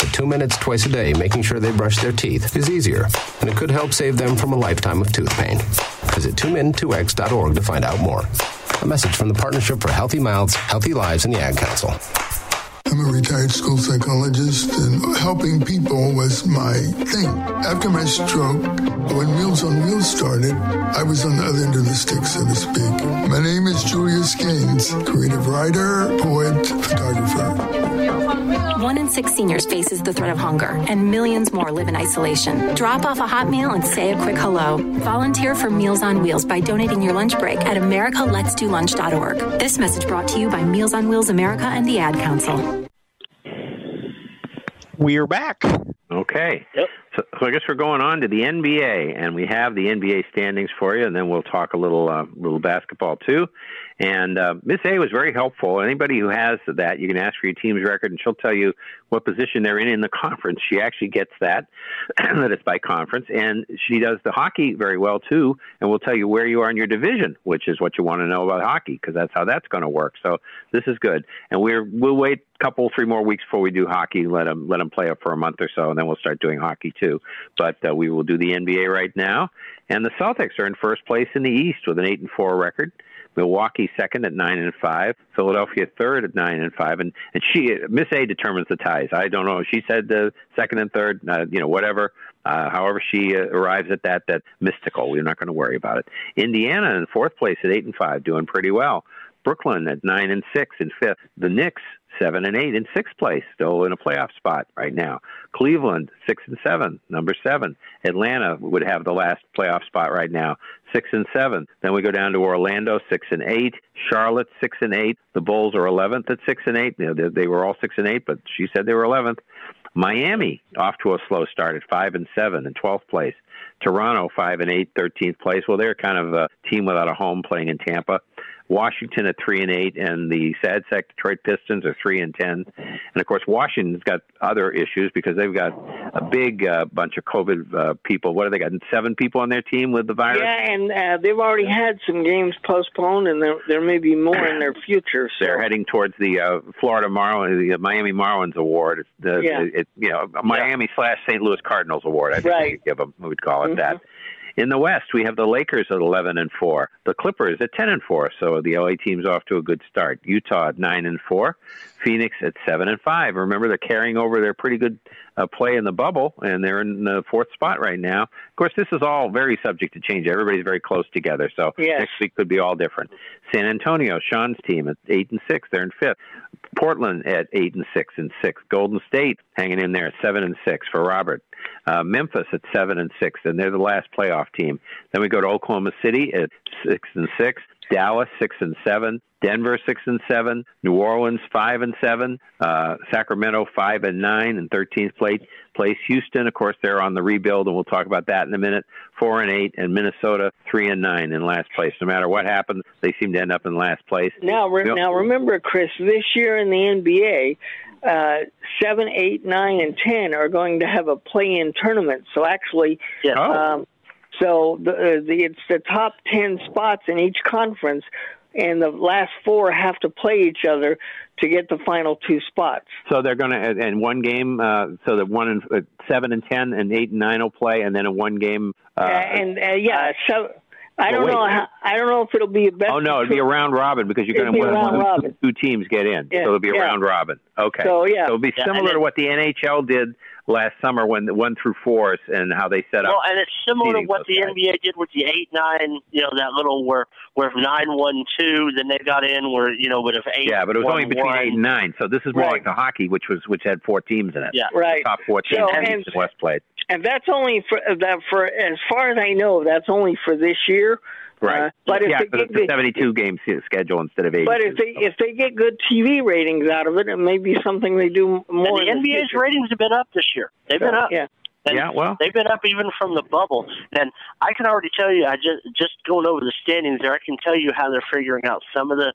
But two minutes twice a day making sure they brush their teeth is easier, and it could help save them from a lifetime of tooth pain. Visit 2min2x.org to find out more. A message from the Partnership for Healthy Mouths, Healthy Lives, and the Ad Council. I'm a retired school psychologist, and helping people was my thing. After my stroke, when Meals on Wheels started, I was on the other end of the stick, so to speak. My name is Julius Gaines, creative writer, poet, photographer. One in six seniors faces the threat of hunger, and millions more live in isolation. Drop off a hot meal and say a quick hello. Volunteer for Meals on Wheels by donating your lunch break at americaletsdolunch.org. This message brought to you by Meals on Wheels America and the Ad Council. We're back. Okay. So, so I guess we're going on to the NBA, and we have the NBA standings for you, and then we'll talk a little uh, little basketball too. And uh, Miss A was very helpful. Anybody who has that, you can ask for your team's record, and she'll tell you what position they're in in the conference. She actually gets that that it's by conference, and she does the hockey very well too, and will tell you where you are in your division, which is what you want to know about hockey because that's how that's going to work. So this is good, and we're we'll wait a couple three more weeks before we do hockey. Let them let them play up for a month or so, and then we'll start doing hockey too. But uh, we will do the NBA right now, and the Celtics are in first place in the East with an eight and four record. Milwaukee second at nine and five. Philadelphia third at nine and five. And and she Miss A determines the ties. I don't know. She said the second and third. Uh, you know whatever. Uh, however she uh, arrives at that, that's mystical. We're not going to worry about it. Indiana in fourth place at eight and five, doing pretty well. Brooklyn at nine and six in fifth. The Knicks seven and eight in sixth place, still in a playoff spot right now. Cleveland six and seven, number seven. Atlanta would have the last playoff spot right now, six and seven. Then we go down to Orlando, six and eight. Charlotte six and eight. The Bulls are eleventh at six and eight. They were all six and eight, but she said they were eleventh. Miami off to a slow start at five and seven in twelfth place. Toronto five and eight, thirteenth place. Well, they're kind of a team without a home playing in Tampa. Washington at three and eight, and the sad sack Detroit Pistons are three and ten. And of course, Washington's got other issues because they've got a big uh, bunch of COVID uh, people. What have they got? Seven people on their team with the virus. Yeah, and uh, they've already had some games postponed, and there there may be more in their future. So. They're heading towards the uh, Florida Marlins, the Miami Marlins Award. It's the, Yeah. it, you know, Miami slash St. Louis Cardinals Award. I think Right. we give them. We would call it that. Mm-hmm. In the West, we have the Lakers at 11 and 4, the Clippers at 10 and 4. So the LA team's off to a good start. Utah at 9 and 4, Phoenix at 7 and 5. Remember, they're carrying over their pretty good uh, play in the bubble, and they're in the fourth spot right now. Of course, this is all very subject to change. Everybody's very close together, so Yes. next week could be all different. San Antonio, Sean's team at eight and six, they're in fifth. Portland at eight and six and six. Golden State hanging in there at seven and six for Robert. Uh, Memphis at seven and six, and they're the last playoff team. Then we go to Oklahoma City at six and six. Dallas six and seven, Denver six and seven, New Orleans five and seven, uh, Sacramento five and nine, and thirteenth place. Place Houston, of course, they're on the rebuild, and we'll talk about that in a minute. Four and eight, and Minnesota three and nine in last place. No matter what happens, they seem to end up in last place. Now, re- Yep. now remember, Chris, this year in the NBA, uh, seven, eight, nine, and ten are going to have a play-in tournament. So actually, um, so the, uh, the it's the top ten spots in each conference, and the last four have to play each other to get the final two spots. So they're going to, and one game, uh, so that one and uh, seven and ten and eight and nine will play, and then in one game. Uh, and uh, yeah, so I don't know. How, I don't know if it'll be a best. oh no, it'll be a round robin because you're going to a one, robin. two teams get in, Yeah, so it'll be a yeah. round robin. Okay. So, yeah. so it'll be Yeah, similar to what the NHL did last summer when the one through fours and how they set up. Well, and it's similar to what the guys. NBA did with the eight nine. You know that little where where nine one two. Then they got in where you know, but if eight. Yeah, but it was only between one, eight and nine, so this is more Right. like the hockey, which was which had four teams in it. Yeah. Right. The top four teams So, and- East and West played. and that's only for that for as far as I know, that's only for this year. Right. Uh, but if they but get the- 72 game se- schedule instead of 80. But if they if they get good TV ratings out of it, it may be something they do And more. the in NBA's future. ratings have been up this year. They've been up. Yeah. And Yeah, well. they've been up even from the bubble. And I can already tell you, I just just going over the standings there, I can tell you how they're figuring out some of the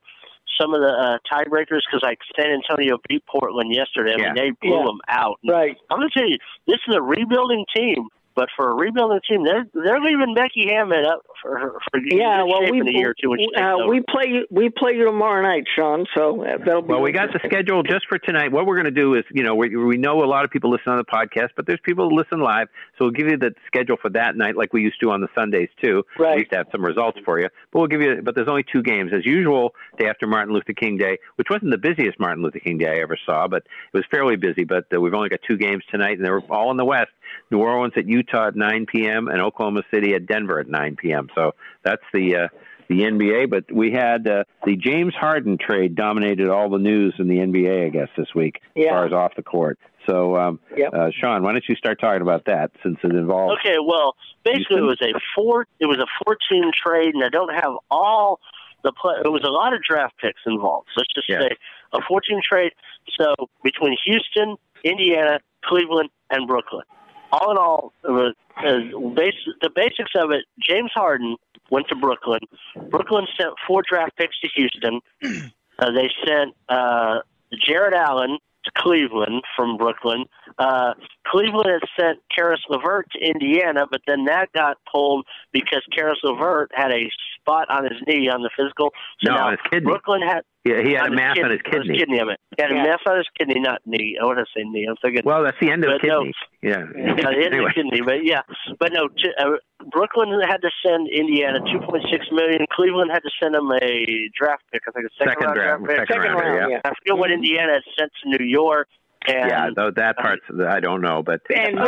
some of the uh, tiebreakers because like San Antonio beat Portland yesterday. I Yeah. mean, they blew Yeah. them out. Right. I'm going to tell you, this is a rebuilding team. But for a rebuilding team, they're they're leaving Becky Hammon up for for Yeah, good well, shape we in a year or two. When uh, we play we play you tomorrow night, Sean. So uh, that'll be Well, we got the schedule just for tonight. What we're going to do is, you know, we, we know a lot of people listen on the podcast, but there's people who listen live. So we'll give you the schedule for that night, like we used to on the Sundays too. Right. We used to have some results for you, but we'll give you. But there's only two games as usual. Day after Martin Luther King Day, which wasn't the busiest Martin Luther King Day I ever saw, but it was fairly busy. But uh, we've only got two games tonight, and they're all in the West. New Orleans at Utah at 9 p.m. and Oklahoma City at Denver at 9 p.m. So that's the. Uh, the NBA, but we had uh, the James Harden trade dominated all the news in the NBA, I guess, this week as far as off the court. So, um, uh, Sean, why don't you start talking about that since it involves Okay, well, basically it was a four. It was a four-team trade, and I don't have all the play. It was a lot of draft picks involved. Let's just Yeah. say a four-team trade. So between Houston, Indiana, Cleveland, and Brooklyn. All in all, it was uh, bas- the basics of it. James Harden went to Brooklyn. Brooklyn sent four draft picks to Houston. Uh, they sent uh, Jarrett Allen to Cleveland from Brooklyn. Uh, Cleveland had sent Caris LeVert to Indiana, but then that got pulled because Caris LeVert had a spot on his knee on the physical. So No, now on his kidney. Brooklyn had. Yeah, he had a mass kid- on his kidney. kidney, I mean. He had a mass on his kidney, not knee. I want to say knee. I'm thinking. Well, that's the end of But no. kidney. Yeah. Yeah, it is anyway. a kidney, but yeah, but no. T- uh, Brooklyn had to send Indiana two point six million. Cleveland had to send them a draft pick. I think a second, Second round draft- draft pick. second rounder, round, yeah. I forget what Indiana had sent to New York. And yeah, though that part's I don't know, but And uh,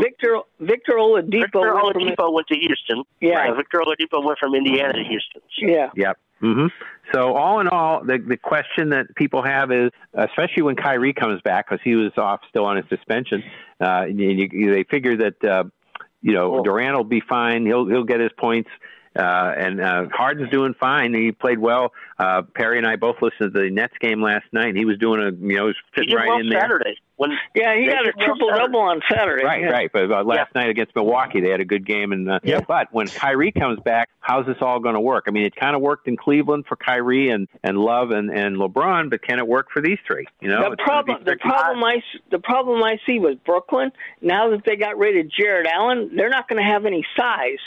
Victor, Victor Victor Oladipo. Victor went from- went to Houston. Yeah. Uh, Victor Oladipo went from Indiana to Houston. Yeah. Yep. Hmm So all in all, the the question that people have is, especially when Kyrie comes back, because he was off still on his suspension, uh, and you, you, they figure that uh, you know Durant will be fine. He'll he'll get his points. Uh, and uh, Harden's doing fine. He played well. Uh, Perry and I both listened to the Nets game last night. And he was doing a, you know, he was He fitting did right well in there. Saturday. When Yeah, he they got a did well triple double on Saturday. Right, yeah. right. But uh, last night against Milwaukee, they had a good game. And uh, but when Kyrie comes back, how's this all going to work? I mean, it kind of worked in Cleveland for Kyrie and and Love and and LeBron, but can it work for these three? You know, the It's gonna be problem, the tricky. problem I, s- the problem I see with Brooklyn now that they got rid of Jarrett Allen, they're not going to have any size.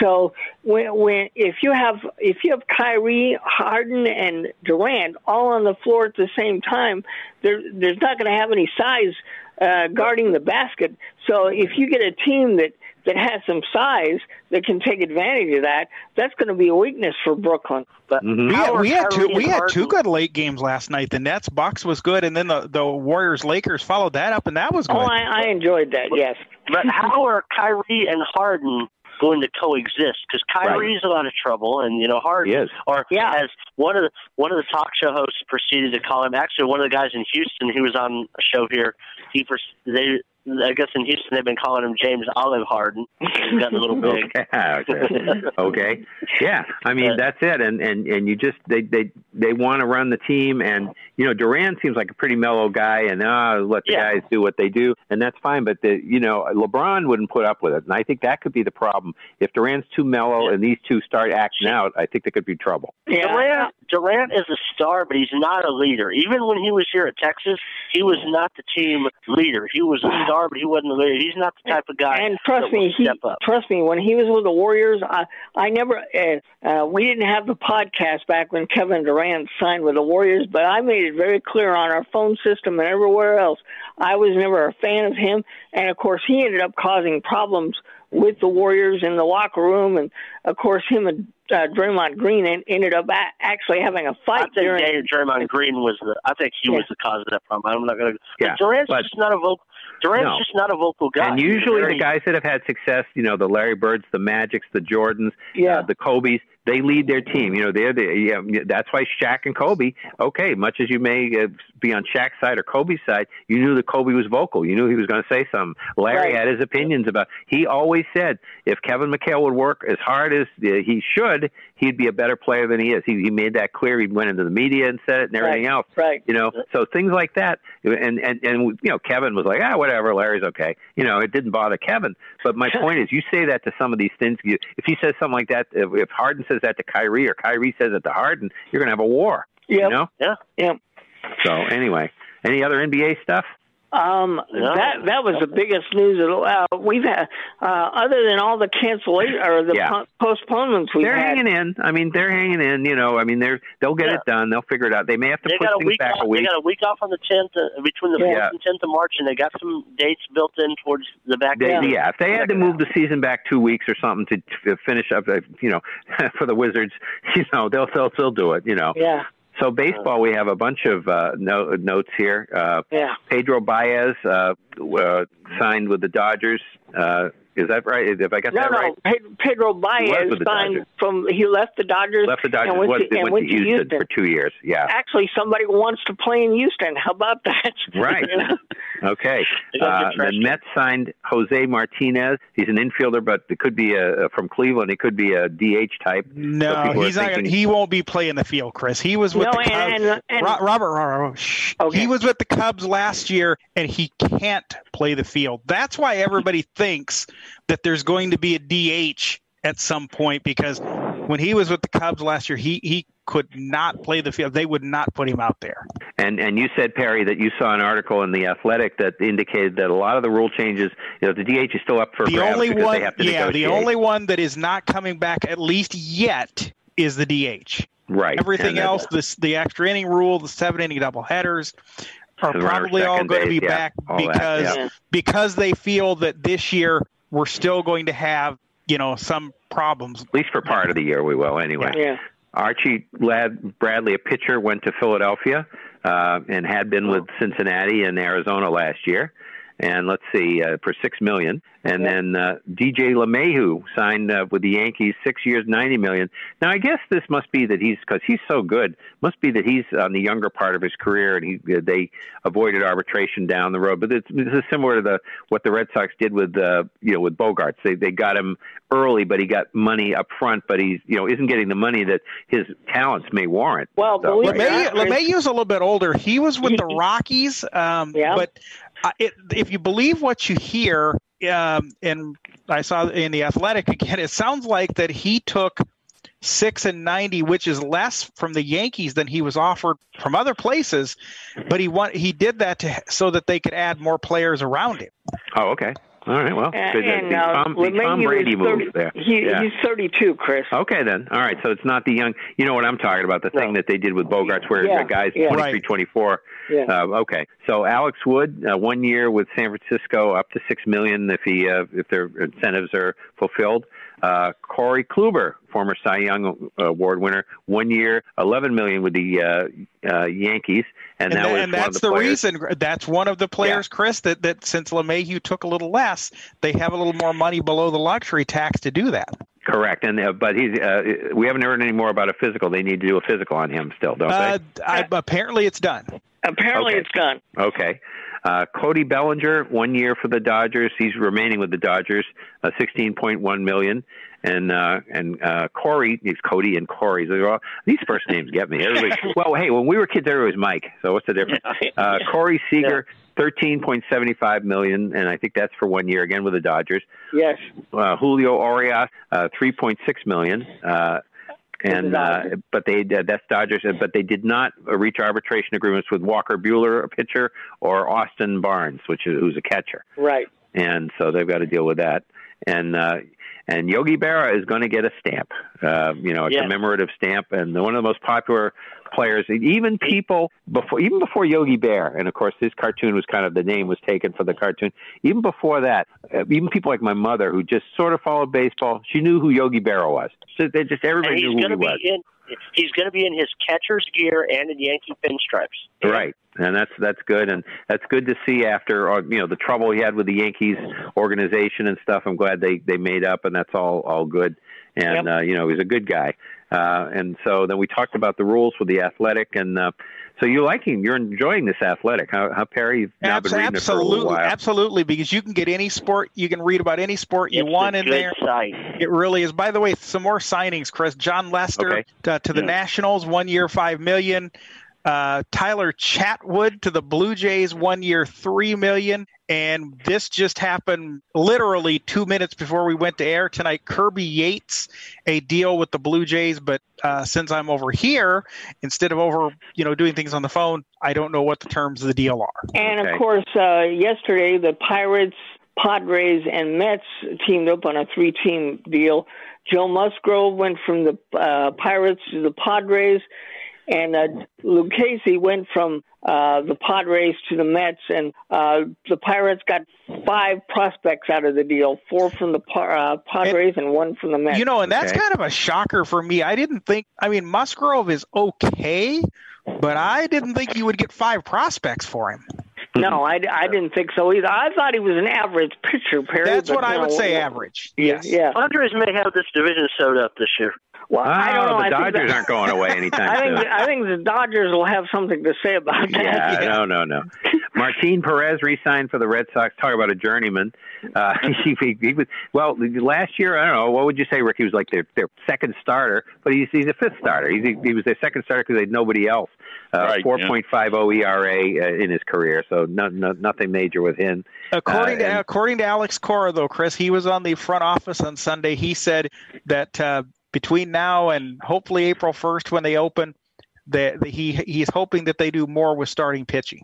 So when, when if you have if you have Kyrie, Harden, and Durant all on the floor at the same time, there there's not going to have any size uh, guarding the basket. So if you get a team that that has some size that can take advantage of that, that's going to be a weakness for Brooklyn. But we had, we had two we had two good late games last night. The Nets box was good, and then the the Warriors Lakers followed that up, and that was good. Oh, I, I enjoyed that. Yes, but how are Kyrie and Harden going to coexist because Kyrie's right. a lot of trouble, and you know Harden is. or yeah. as one of the one of the talk show hosts proceeded to call him. Actually, one of the guys in Houston who was on a show here, he they I guess in Houston they've been calling him James Olive Harden. He's gotten a little big. okay. okay. Yeah. I mean that's it. And and and you just they they they want to run the team and you know Durant seems like a pretty mellow guy and uh let the yeah. guys do what they do and that's fine. But the you know LeBron wouldn't put up with it and I think that could be the problem if Durant's too mellow yeah. and these two start acting out. I think there could be trouble. Yeah. Durant Durant is a star, but he's not a leader. Even when he was here at Texas, he was not the team leader. He was a star star, but he wasn't the He's not the type of guy. And trust me, he trust me when he was with the Warriors, I I never uh, uh, we didn't have the podcast back when Kevin Durant signed with the Warriors, but I made it very clear on our phone system and everywhere else. I was never a fan of him, and of course, he ended up causing problems with the Warriors in the locker room, and of course, him and uh, Draymond Green ended up a- actually having a fight. I think during... Draymond Green was the. I think he yeah. was the cause of that problem. I'm not going to. Yeah, Durant's but, just not a vocal. Durant's no. just not a vocal guy. And usually very... the guys that have had success, you know, the Larry Birds, the Magics, the Jordans, yeah. uh, the Kobe's, they lead their team. You know, they're the yeah, that's why Shaq and Kobe. Okay, much as you may uh, be on Shaq's side or Kobe's side, you knew that Kobe was vocal. You knew he was going to say something. Larry right. had his opinions about. He always said if Kevin McHale would work as hard as uh, he should, he'd be a better player than he is. He, he made that clear. He went into the media and said it and everything right. else. Right. You know, so things like that. And and and you know, Kevin was like, ah, whatever. Larry's okay. You know, it didn't bother Kevin. But my point is, you say that to some of these things. You, if he says something like that, if, if Harden says that to Kyrie or Kyrie says it to Harden, you're going to have a war. Yep. You know? Yeah. Yeah. So anyway, any other NBA stuff? Um, No. that that was the biggest news. Of, uh, we've had, uh, other than all the cancellation or the Yeah. po- postponements we've They're had. hanging in. I mean, they're hanging in. You know, I mean, they're they'll get Yeah. it done. They'll figure it out. They may have to They push things week back off. a week. They got a week off on the tenth, uh, between the Yeah. fourth and tenth of March, and they got some dates built in towards the back. They, end. yeah, if they had to move the season back two weeks or something to to finish up, uh, you know, for the Wizards, you know, they'll they'll still do it. You know. Yeah. So baseball, we have a bunch of uh, no, notes here. Uh, Yeah. Pedro Baez uh, uh, signed with the Dodgers. Uh, is that right? If I got No, that no. right, Pe- Pedro Baez signed Dodgers. from. He left the Dodgers. left the Dodgers, and went, went, to, and went to Houston, for two years. Yeah, Actually, somebody wants to play in Houston. How about that? Right. You know? Okay. Uh, the trash Mets signed Jose Martinez. He's an infielder, but it could be a from Cleveland. It could be a DH type. No, people are he's not. Thinking- he won't be playing the field, Chris. He was with No, the and- Cubs. and- and- Ro- Robert, Robert, Robert, shh. Okay. He was with the Cubs last year, and he can't play the field. That's why everybody thinks that there's going to be a DH at some point because when he was with the Cubs last year, he he could not play the field. They would not put him out there. And and you said Perry that you saw an article in the Athletic that indicated that a lot of the rule changes, you know, the DH is still up for the grabs only because one, they have to yeah, the only one that is not coming back at least yet is the DH. right. Everything And else, this the extra inning rule, the seven inning double headers, are probably all second going to be yeah, back all that, because yeah. because they feel that this year we're still going to have you know some problems. At least for part of the year, we will anyway. Yeah. Archie Ladd Bradley, a pitcher, went to Philadelphia uh, and had been with Cincinnati and Arizona last year. And let's see, uh, for six million. And then uh, DJ LeMahieu signed uh, with the Yankees, six years, ninety million. Now I guess this must be that he's because he's so good. Must be that he's on the younger part of his career, and he uh, they avoided arbitration down the road. But it's, this is similar to the what the Red Sox did with uh, you know with Bogaerts. They they got him early, but he got money up front, but he's you know isn't getting the money that his talents may warrant. Well, So- believe it or LeMay, not, Chris, LeMahieu's a little bit older. He was with the Rockies, um, Yeah. but it, if you believe what you hear, um, and I saw in the Athletic again, it sounds like that he took six and ninety, which is less from the Yankees than he was offered from other places. But he want he did that to so that they could add more players around him. Oh, okay. All right. Well, And- good. and, the uh, Tom, the Tom is Brady 30 move there. He, yeah. He's 32, Chris. Okay, then. All right. So it's not the young. You know what I'm talking about? The thing that they did with Bogaerts, where Yeah, the guy's yeah. 23, Right. 24. Yeah. Uh, okay. So Alex Wood, uh, one year with San Francisco, up to six million if he uh, if their incentives are fulfilled. Uh, Corey Kluber, former Cy Young Award winner, one year, 11 million with the uh, uh, Yankees, and, And, that tha- was and that's the, the, reason. That's one of the players, Chris, that, that since LeMahieu took a little less, they have a little more money below the luxury tax to do that. Correct, and uh, but he's. Uh, we haven't heard any more about a physical. They need to do a physical on him still, don't Uh, they? I, apparently, it's done. Apparently, Okay. it's done. Okay. Uh, Cody Bellinger, one year for the Dodgers. He's remaining with the Dodgers, uh, sixteen point one million. And uh, and uh, Corey, he's Cody and Corey. They're all, these first names get me. Everybody. well, hey, when we were kids, everybody was Mike. So what's the difference? Uh, Corey Seager, thirteen point seventy five million, and I think that's for one year again with the Dodgers. Yes. Uh, Julio Urías, uh, three point six million. Uh, and uh, but they uh, that's Dodgers, uh, but they did not uh, reach arbitration agreements with Walker Buehler, a pitcher, or Austin Barnes, which is who's a catcher, Right. and so they've got to deal with that. And uh, and Yogi Berra is going to get a stamp, uh, you know, a Yeah. commemorative stamp, and one of the most popular players. Even people before, even before Yogi Bear, and of course his cartoon was kind of the name was taken for the cartoon. Even before that, uh, even people like my mother who just sort of followed baseball, she knew who Yogi Berra was. So they just everybody knew who he be was. in. He's going to be in his catcher's gear and in Yankee pinstripes. Right, and that's that's good, and that's good to see after uh, you know the trouble he had with the Yankees organization and stuff. I'm glad they they made up, and that's all all good. And uh, you know he's a good guy. Uh, and so then we talked about the rules with the athletic, and uh, so you liking you're enjoying this athletic, How, huh Perry? You've now been reading it for a little absolutely, while. absolutely, because you can get any sport, you can read about any sport you It's want a in good there. site. It really is. By the way, some more signings, Chris. Jon Lester Okay. uh, to the Yeah. Nationals, one year, five million. Uh, Tyler Chatwood to the Blue Jays, one year, three million. And this just happened literally two minutes before we went to air tonight. Kirby Yates, a deal with the Blue Jays, but uh, since I'm over here, instead of over, you know, doing things on the phone, I don't know what the terms of the deal are. And Okay. of course, uh, yesterday the Pirates, Padres, and Mets teamed up on a three-team deal. Joe Musgrove went from the uh, Pirates to the Padres, and uh, Lucchesi went from uh, the Padres to the Mets. And uh, the Pirates got five prospects out of the deal: four from the Pa- uh, Padres and, one from the Mets. You know, and that's Okay. kind of a shocker for me. I didn't think. I mean, Musgrove is okay, but I didn't think you would get five prospects for him. no, I, I didn't think so either. I thought he was an average pitcher, Perry. That's what I you would say, average. Yeah, Yes. yeah. Padres may have this division sewed up this year. Well, I don't Oh, know. the I Dodgers that- aren't going away anytime I think soon. I think the Dodgers will have something to say about that. Yeah, no, no, no. Martin Perez re-signed for the Red Sox. Talk about a journeyman. Uh, he, he, he was well last year. I don't know. What would you say, Rick? He was like their their second starter, but he's he's a fifth starter. He's, he was their second starter because they had nobody else. Uh, Right, Four point five zero ERA uh, in his career, so no, no, nothing major with him. According Uh, to and- according to Alex Cora, though, Chris, he was on the front office on Sunday. He said that uh, between now and hopefully April first, when they open, that he he's hoping that they do more with starting pitching.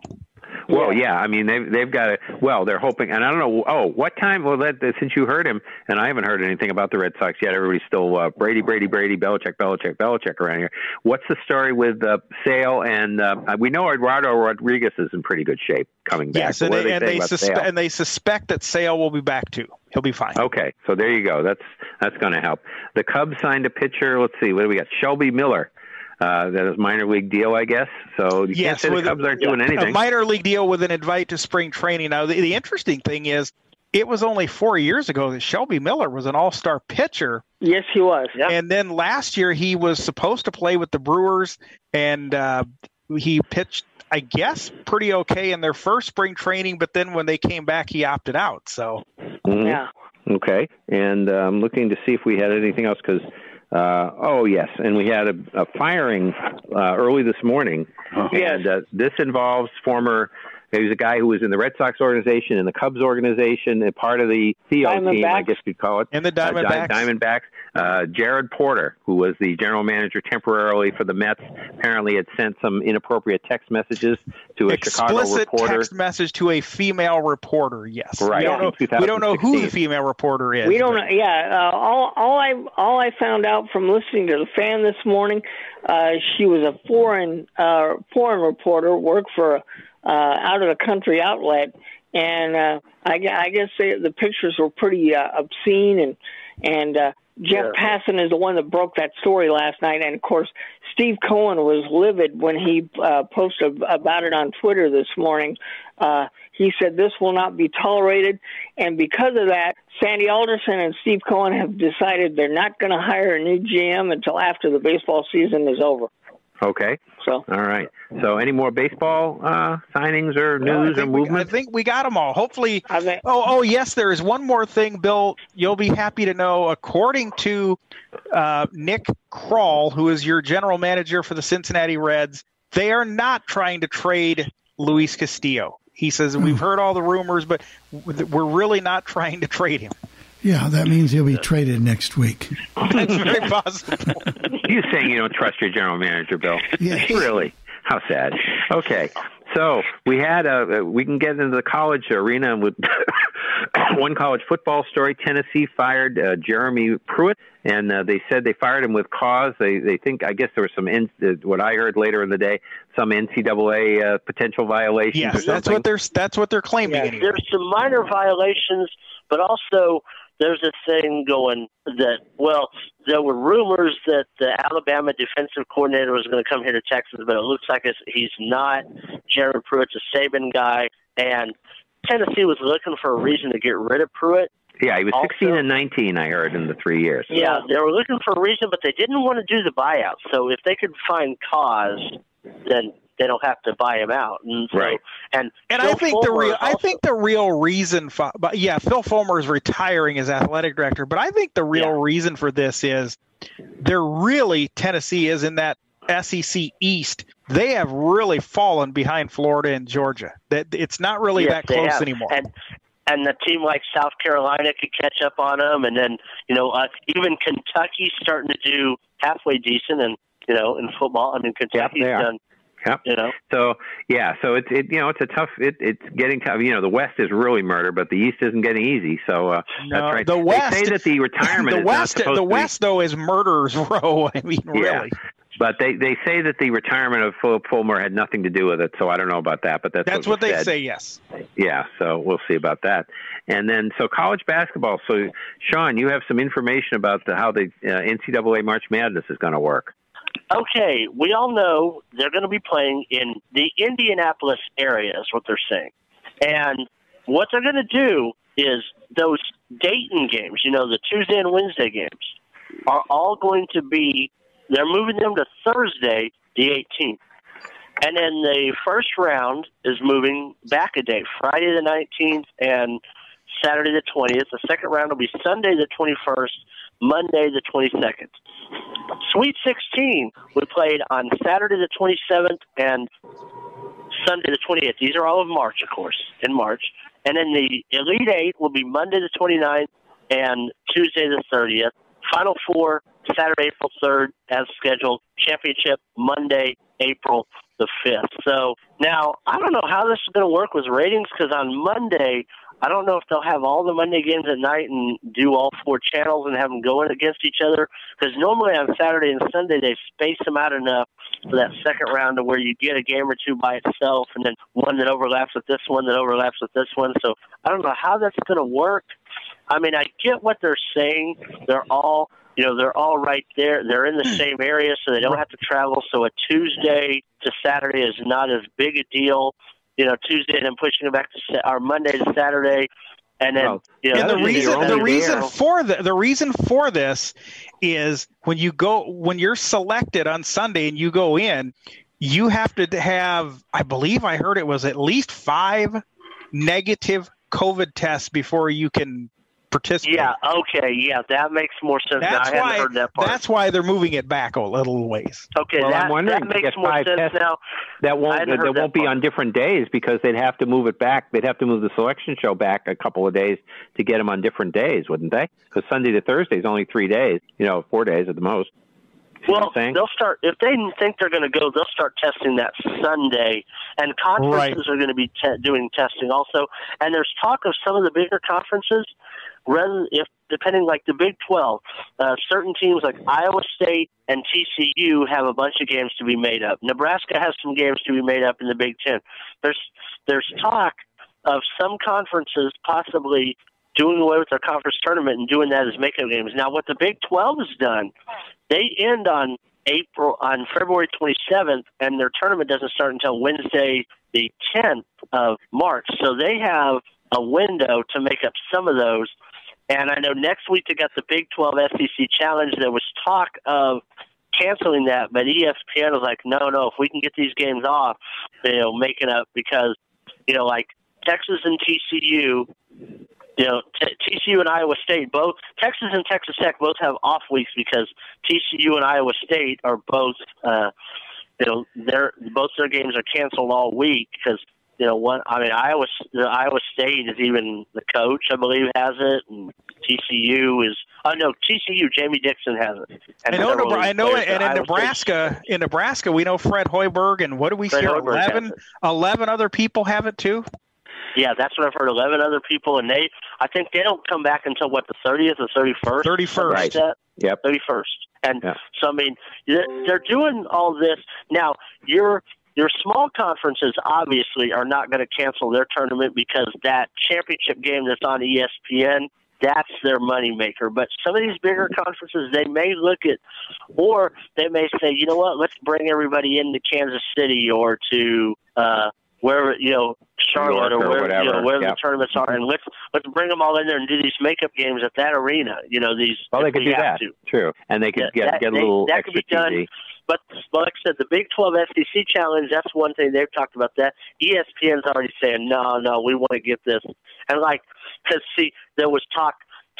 Well, yeah. I mean, they've they've got it. Well, they're hoping, and I don't know. Oh, what time? Well, that, since you heard him, and I haven't heard anything about the Red Sox yet. Everybody's still uh, Brady, Brady, Brady, Belichick, Belichick, Belichick around here. What's the story with uh, Sale? And uh, we know Eduardo Rodriguez is in pretty good shape coming back. Yes, and they, and they suspect and they suspect that Sale will be back too. He'll be fine. Okay, so there you go. That's that's going to help. The Cubs signed a pitcher. Let's see, what do we got? Shelby Miller. Uh, that is minor league deal, I guess. So you can't Yes, say the Cubs aren't doing a anything. minor league deal with an invite to spring training. Now, the, the interesting thing is, it was only four years ago that Shelby Miller was an all-star pitcher. Yes, he was. And then last year he was supposed to play with the Brewers, and uh, he pitched, I guess, pretty okay in their first spring training. But then when they came back, he opted out. So Mhm. Yeah. Okay, and uh, I'm looking to see if we had anything else because. Uh, oh yes, and we had a, a firing uh, early this morning, and uh, this involves former. He was a guy who was in the Red Sox organization and the Cubs organization, and part of the Theo team, I guess you'd call it, and the uh, Diamondbacks. Diamondbacks. Uh, Jared Porter, who was the general manager temporarily for the Mets, apparently had sent some inappropriate text messages to a Chicago Explicit reporter. text message to a female reporter. Yes, Right, We don't, know, we don't know who the female reporter is. We don't but- know. Yeah, uh, all all I all I found out from listening to the fan this morning, uh, she was a foreign uh, foreign reporter, worked for uh, out of the country outlet, and uh, I, I guess they, the pictures were pretty uh, obscene, and and uh, Jeff Passan is the one that broke that story last night, and of course Steve Cohen was livid when he uh, posted about it on Twitter this morning. Uh, he said this will not be tolerated, and because of that, Sandy Alderson and Steve Cohen have decided they're not going to hire a new GM until after the baseball season is over. Okay. So. All right. So, any more baseball uh, signings or Well, I news or think we- movement? I think we got them all. Hopefully. oh, oh, yes. There is one more thing, Bill. You'll be happy to know. According to uh, Nick Krall, who is your general manager for the Cincinnati Reds, they are not trying to trade Luis Castillo. He says we've heard all the rumors, but we're really not trying to trade him. Yeah, that means he'll be traded next week. That's very possible. you saying you don't trust your general manager, Bill? Yes. Really? How sad. Okay. So we had a we can get into the college arena with one college football story. Tennessee fired uh, Jeremy Pruitt, and uh, they said they fired him with cause. They they think I guess there was some in, uh, what I heard later in the day some NCAA uh, potential violations. or Yes, that's what they're that's what they're claiming. Yeah, anyway. there's some minor violations, but also there's a thing going that well, there were rumors that the Alabama defensive coordinator was going to come here to Texas, but it looks like it's, he's not. Jeremy Pruitt's a Saban guy, and Tennessee was looking for a reason to get rid of Pruitt. Yeah, he was Also- 16 and 19. I heard in the three years. Yeah, they were looking for a reason, but they didn't want to do the buyout. So if they could find cause, then they don't have to buy him out. And so, Right. And And Phil I think the real is I also- think the real reason for but yeah, Phil Fulmer is retiring as athletic director, but I think the real reason for this is they're really Tennessee is in that SEC East. They have really fallen behind Florida and Georgia. That it's not really Yes, that close anymore. And and the team like South Carolina could catch up on them, and then you know uh, even Kentucky's starting to do halfway decent, and you know in football, I mean Kentucky's they are. done. Yep. You know. So yeah, so it's it you know it's a tough it it's getting tough. You know the West is really murder, but the East isn't getting easy. So uh, No, that's right. the West- they say that the retirement the is West not the to be- West though is murderers row. I mean, Yeah. really. But they they say that the retirement of Philip Fulmer had nothing to do with it. So I don't know about that. But that's That's what, what they said. say, yes. Yeah, so we'll see about that. And then, so college basketball. So, Sean, you have some information about the, how the uh, NCAA March Madness is going to work. Okay, we all know they're going to be playing in the Indianapolis area, is what they're saying. And what they're going to do is those Dayton games, you know, the Tuesday and Wednesday games, are all going to be, they're moving them to Thursday, the 18th. And then the first round is moving back a day, Friday the 19th and Saturday the 20th. The second round will be Sunday the 21st, Monday the 22nd. Sweet 16 we played on Saturday the 27th and Sunday the 28th. These are all of March, of course, in March. And then the Elite Eight will be Monday the 29th and Tuesday the 30th. Final Four, Saturday, April 3rd, as scheduled. Championship, Monday, April the 5th. So now, I don't know how this is going to work with ratings because on Monday, I don't know if they'll have all the Monday games at night and do all four channels and have them going against each other. Because normally on Saturday and Sunday they space them out enough for that second round to where you get a game or two by itself, and then one that overlaps with this one that overlaps with this one. So I don't know how that's going to work. I mean, I get what they're saying. They're all, you know, they're all right there. They're in the hmm. same area, so they don't have to travel. So a Tuesday to Saturday is not as big a deal. You know, Tuesday and then pushing it back to or Monday to Saturday, and then you know and the reason the reason for the the reason for this is when you go when you're selected on Sunday and you go in, you have to have I believe I heard it was at least five negative COVID tests before you can participate. Yeah, okay, yeah, that makes more sense. That's I why. heard that part. That's why they're moving it back a little ways. okay, well, that, I'm wondering that makes more sense tests, now. That won't that that won't be on different days because they'd have to move it back. They'd have to move the selection show back a couple of days to get them on different days, wouldn't they? Because Sunday to Thursday is only three days. You know, four days at the most. Well, they'll start if they think they're going to go. They'll start testing that Sunday, and conferences are going to be te- doing testing also. And there's talk of some of the bigger conferences, rather if depending like the Big Twelve, uh, certain teams like Iowa State and TCU have a bunch of games to be made up. Nebraska has some games to be made up in the Big Ten. There's there's talk of some conferences possibly doing away with their conference tournament and doing that as makeup games. Now, what the Big 12 has done, they end on April on February 27th, and their tournament doesn't start until Wednesday, the 10th of March. So they have a window to make up some of those. And I know next week they got the Big 12 SEC Challenge. There was talk of canceling that, but ESPN was like, no, no, if we can get these games off, you know, making up because, you know, like Texas and TCU, you know, t- TCU and Iowa State both, Texas and Texas Tech both have off weeks because TCU and Iowa State are both, uh, you know, their both their games are canceled all week because you know one. I mean, Iowa Iowa State is even the coach, I believe, has it, and TCU is. Oh no, TCU. Jamie Dixon has it. And I know, Nebra- I know, and in Iowa State Nebraska, in Nebraska, we know Fred Hoiberg, and what do we Fred see? Hoiberg has 11, 11 other people have it too. Yeah, that's what I've heard. Eleven other people, and they, I think they don't come back until what the thirtieth or thirty first. 31st. Like. Yep. Thirty first. And so I mean, they're they're doing all this now. Your your small conferences obviously are not going to cancel their tournament because that championship game that's on ESPN. That's their moneymaker. But some of these bigger conferences, they may look at, or they may say, you know what, let's bring everybody into Kansas City or to uh, wherever you know Charlotte or or wherever you know, wherever yeah. the tournaments are, and let's let's bring them all in there and do these makeup games at that arena. You know these. Well, they could we do that. To. True, and they could Yeah, get that- get a they- little that could be done. TV. But well, like I said, the Big 12 SEC challenge, that's one thing they've talked about that. ESPN's already saying, no, no, we want to get this. And like, because see, there was talk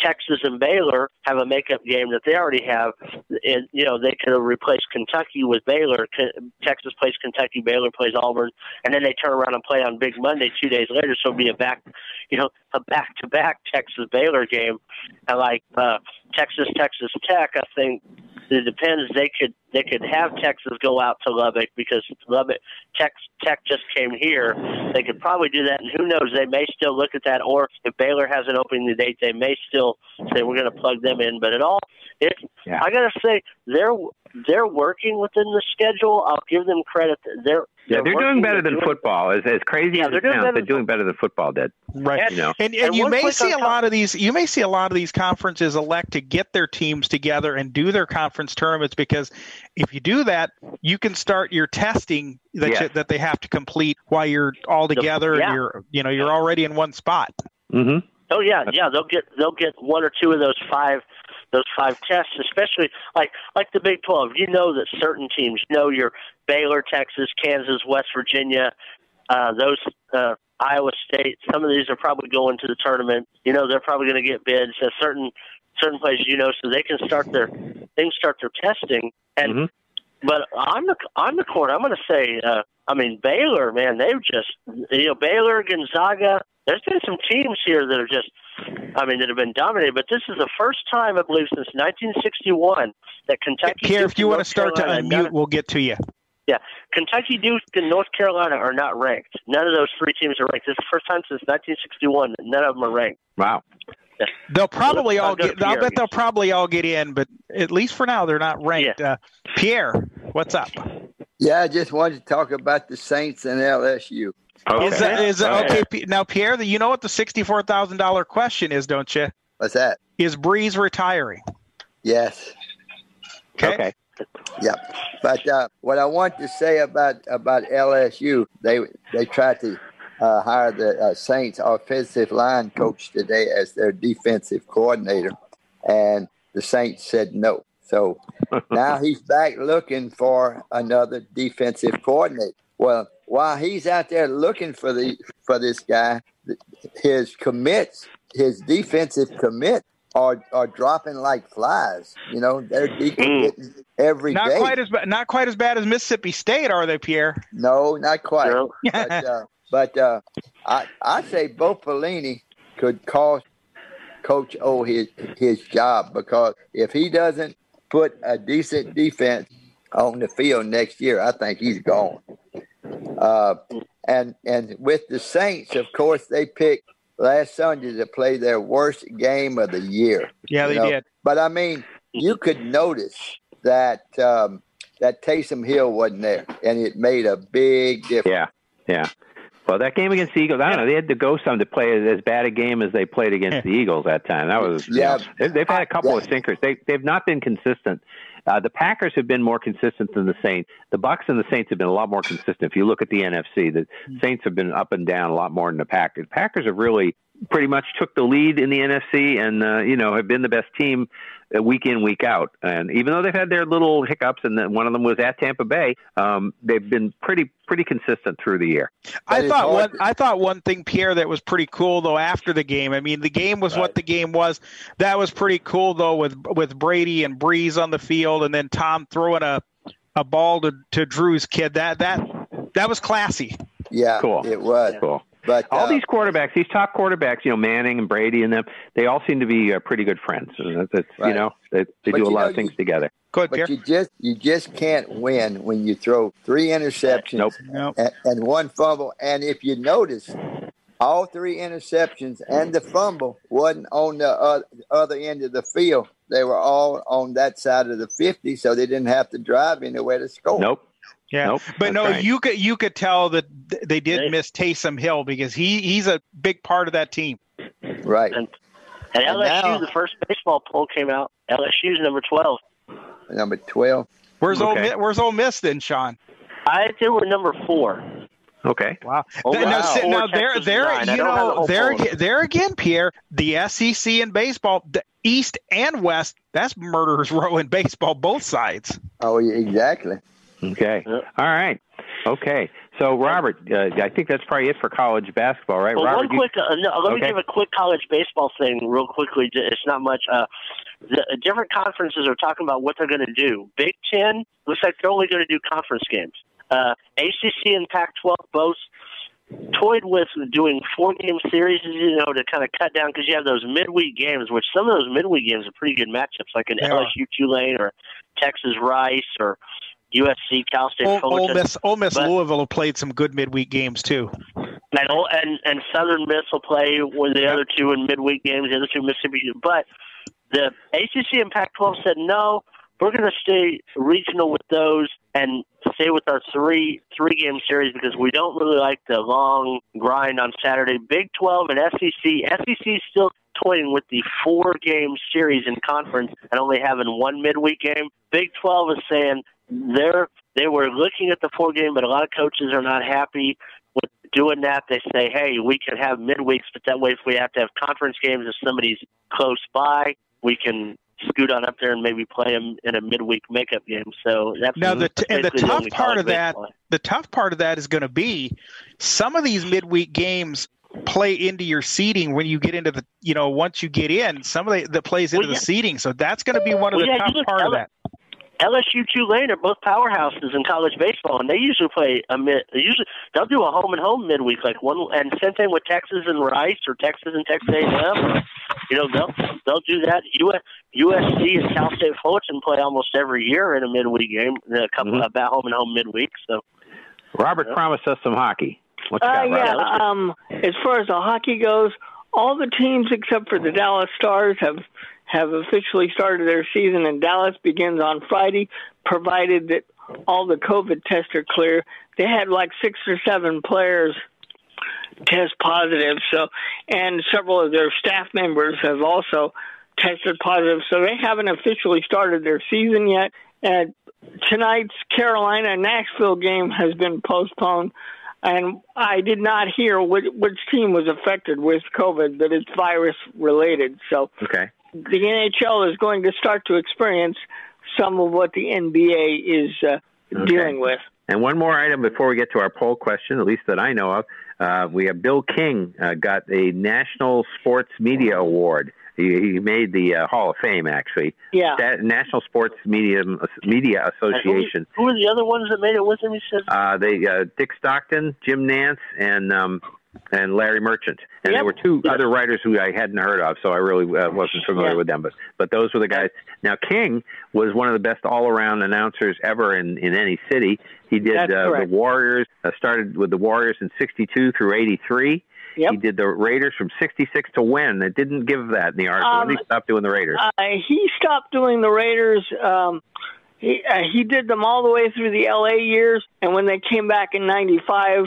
Texas and Baylor have a makeup game that they already have. And, you know, they could have replaced Kentucky with Baylor. Texas plays Kentucky, Baylor plays Auburn, and then they turn around and play on Big Monday two days later. So it'll be a back, you know, a back to back Texas Baylor game. And like uh, Texas, Texas Tech, I think it depends. They could they could have Texas go out to Lubbock because Lubbock Tech Tech just came here. They could probably do that, and who knows? They may still look at that, or if Baylor has an opening the date, they may still say we're going to plug them in. But it all, it Yeah. I got to say they're they're working within the schedule. I'll give them credit. They're Yeah, they're doing better than football. As as crazy Yeah, as they're it doing sounds, better they're than doing better than football did. Right. You know. And, and, And you may see a lot of these. You may see a lot of these conferences elect to get their teams together and do their conference tournaments because if you do that, you can start your testing that Yes. you, that they have to complete while you're all together yeah. and you're you know you're already in one spot. hmm Oh yeah, yeah. They'll get they'll get one or two of those five those five tests, especially like like the Big Twelve. You know that certain teams, know your Baylor, Texas, Kansas, West Virginia, uh, those uh, Iowa State. Some of these are probably going to the tournament. You know they're probably going to get bids at certain certain places. You know, so they can start their they can start their testing. And Mhm. But on the on the court, I'm going to say, uh, I mean Baylor, man, they've just you know Baylor, Gonzaga. There's been some teams here that are just, I mean, that have been dominated. But this is the first time, I believe, since 1961 that Kentucky. Pierre, Duke, if you and want to North start to Carolina, unmute, none- we'll get to you. yeah, Kentucky, Duke, and North Carolina are not ranked. None of those three teams are ranked. This is the first time since 1961 that none of them are ranked. Wow. They'll probably all go to get. I'll Pierre, bet they'll probably all get in, but at least for now, they're not ranked. Uh, Pierre, what's up? Yeah, I just wanted to talk about the Saints and LSU. Is that, is that, Okay. okay? Now, Pierre, you know what the sixty-four thousand dollar question is, don't you? What's that? Is Brees retiring? Yes. Okay. Yep. But uh, what I want to say about about LSU, they they tried to uh, hire the uh, Saints offensive line coach today as their defensive coordinator, and the Saints said no. So now he's back looking for another defensive coordinator. Well, while he's out there looking for the for this guy, his commits his defensive commit are are dropping like flies. You know, they're decommitting every not day. quite as not quite as bad as Mississippi State, are they, Pierre? No, not quite. but uh, but uh, I I say Bo Pelini could cost Coach O his his job because if he doesn't put a decent defense on the field next year, I think he's gone. Uh, and and with the Saints, of course, they picked last Sunday to play their worst game of the year. Yeah, they know? did. But I mean, you could notice that um, that Taysom Hill wasn't there, and it made a big difference. Yeah, yeah. Well, that game against the Eagles, I don't know. They had to go some to play as bad a game as they played against the Eagles that time. That was you Yeah. know, they- they've had a couple of sinkers. They they've not been consistent. Uh, the Packers have been more consistent than the Saints. The Bucs and the Saints have been a lot more consistent. If you look at the NFC, the Saints have been up and down a lot more than the Packers. The Packers have really pretty much took the lead in the NFC, and uh, you know have been the best team uh, week in week out. And even though they've had their little hiccups, and then one of them was at Tampa Bay, um, they've been pretty pretty consistent through the year. I thought one. I thought one thing, Pierre, that was pretty cool though. After the game, I mean, the game was what the game was. That was pretty cool though, with with Brady and Brees on the field, and then Tom throwing a a ball to, to Drew's kid. That that that was classy. Yeah, Cool. it was. Cool. But all uh, these quarterbacks, these top quarterbacks, you know, Manning and Brady and them, they all seem to be uh, pretty good friends. And that's, that's, You know, they, they But do a lot know, of things you- together. but you just you just can't win when you throw three interceptions and, and one fumble. And if you notice, all three interceptions and the fumble wasn't on the uh, other end of the field. They were all on that side of the fifty, so they didn't have to drive anywhere to score. Nope. Yeah, Nope, but no, right. you could you could tell that they did miss Taysom Hill because he he's a big part of that team. Right. And, and And LSU, now- the first baseball poll came out. LSU's number twelve. Number twelve. Where's Ole Okay. Miss, Where's Ole Miss then, Sean? I think we're number four. Okay. Wow. Oh, Th- now, wow. Four, now there, there, you don't have the know, whole there, there again, Pierre. The SEC in baseball, the East and West, that's murderers row in baseball, both sides. Oh, yeah, exactly. Okay. All right. Okay. So, Robert, uh, I think that's probably it for college basketball, right? Well, Robert, one you- quick. Uh, no, let me give a quick college baseball thing real quickly. It's not much. Uh, the uh, different conferences are talking about what they're going to do. Big Ten looks like they're only going to do conference games. Uh, ACC and Pac-12 both toyed with doing four-game series, you know, to kind of cut down because you have those midweek games, which some of those midweek games are pretty good matchups, like an They are. LSU Tulane or Texas Rice or USC Cal State Ole, Ole Miss, Ole Miss But- Louisville have played some good midweek games too. and and and Southern Miss will play with the other two in midweek games. The other two Mississippi, but the ACC and Pac-12 said no. We're going to stay regional with those and stay with our three three game series because we don't really like the long grind on Saturday. Big 12 and SEC. SEC is still toying with the four game series in conference and only having one midweek game. Big 12 is saying they're they were looking at the four game, but a lot of coaches are not happy with doing that. They say, hey, we can have midweeks, but that way, if we have to have conference games, if somebody's close by, we can scoot on up there and maybe play them in a midweek makeup game. So that's Now the and the tough only part of that, the tough part of that is going to be some of these midweek games play into your seeding when you get into the you know once you get in some of the that plays into Well, yeah. the seeding so that's going to be one of Well, the yeah, tough part of that LSU Tulane are both powerhouses in college baseball, and they usually play a mid. They usually they'll do a home and home midweek, like one. And same thing with Texas and Rice, or Texas and Texas A&M. You know, they'll they'll do that. US, USC and Cal State Fullerton play almost every year in a midweek game, a couple Mhm. about home and home midweek. So Robert promised us some hockey. What you Uh, got, yeah. Robert? Um, as far as the hockey goes, all the teams except for the oh. Dallas Stars have have officially started their season, and Dallas begins on Friday, provided that all the COVID tests are clear. They had like six or seven players test positive, so and several of their staff members have also tested positive, so they haven't officially started their season yet. And tonight's Carolina Nashville game has been postponed, and I did not hear which, which team was affected with COVID, but it's virus related. So Okay. the NHL is going to start to experience some of what the NBA is uh, Okay. dealing with. And one more item before we get to our poll question, at least that I know of. uh, we have Bill King uh, got a National Sports Media Award. He, he made the uh, Hall of Fame, actually. Yeah. That National Sports Media Media Association. Who, who are the other ones that made it with him? He said. Uh, they uh, Dick Stockton, Jim Nantz, and um, and Larry Merchant, and Yep. there were two other writers who I hadn't heard of, so I really uh, wasn't familiar Yeah. with them. But but those were the guys. Now King was one of the best all around announcers ever in in any city. He did uh, the. Warriors. Uh, started with the Warriors in '62 through '83. Yep. He did the Raiders from '66 to when. It didn't give that in the article. Um, he stopped doing the Raiders? Uh, he stopped doing the Raiders. Um, he uh, he did them all the way through the L.A. years, and when they came back in '95,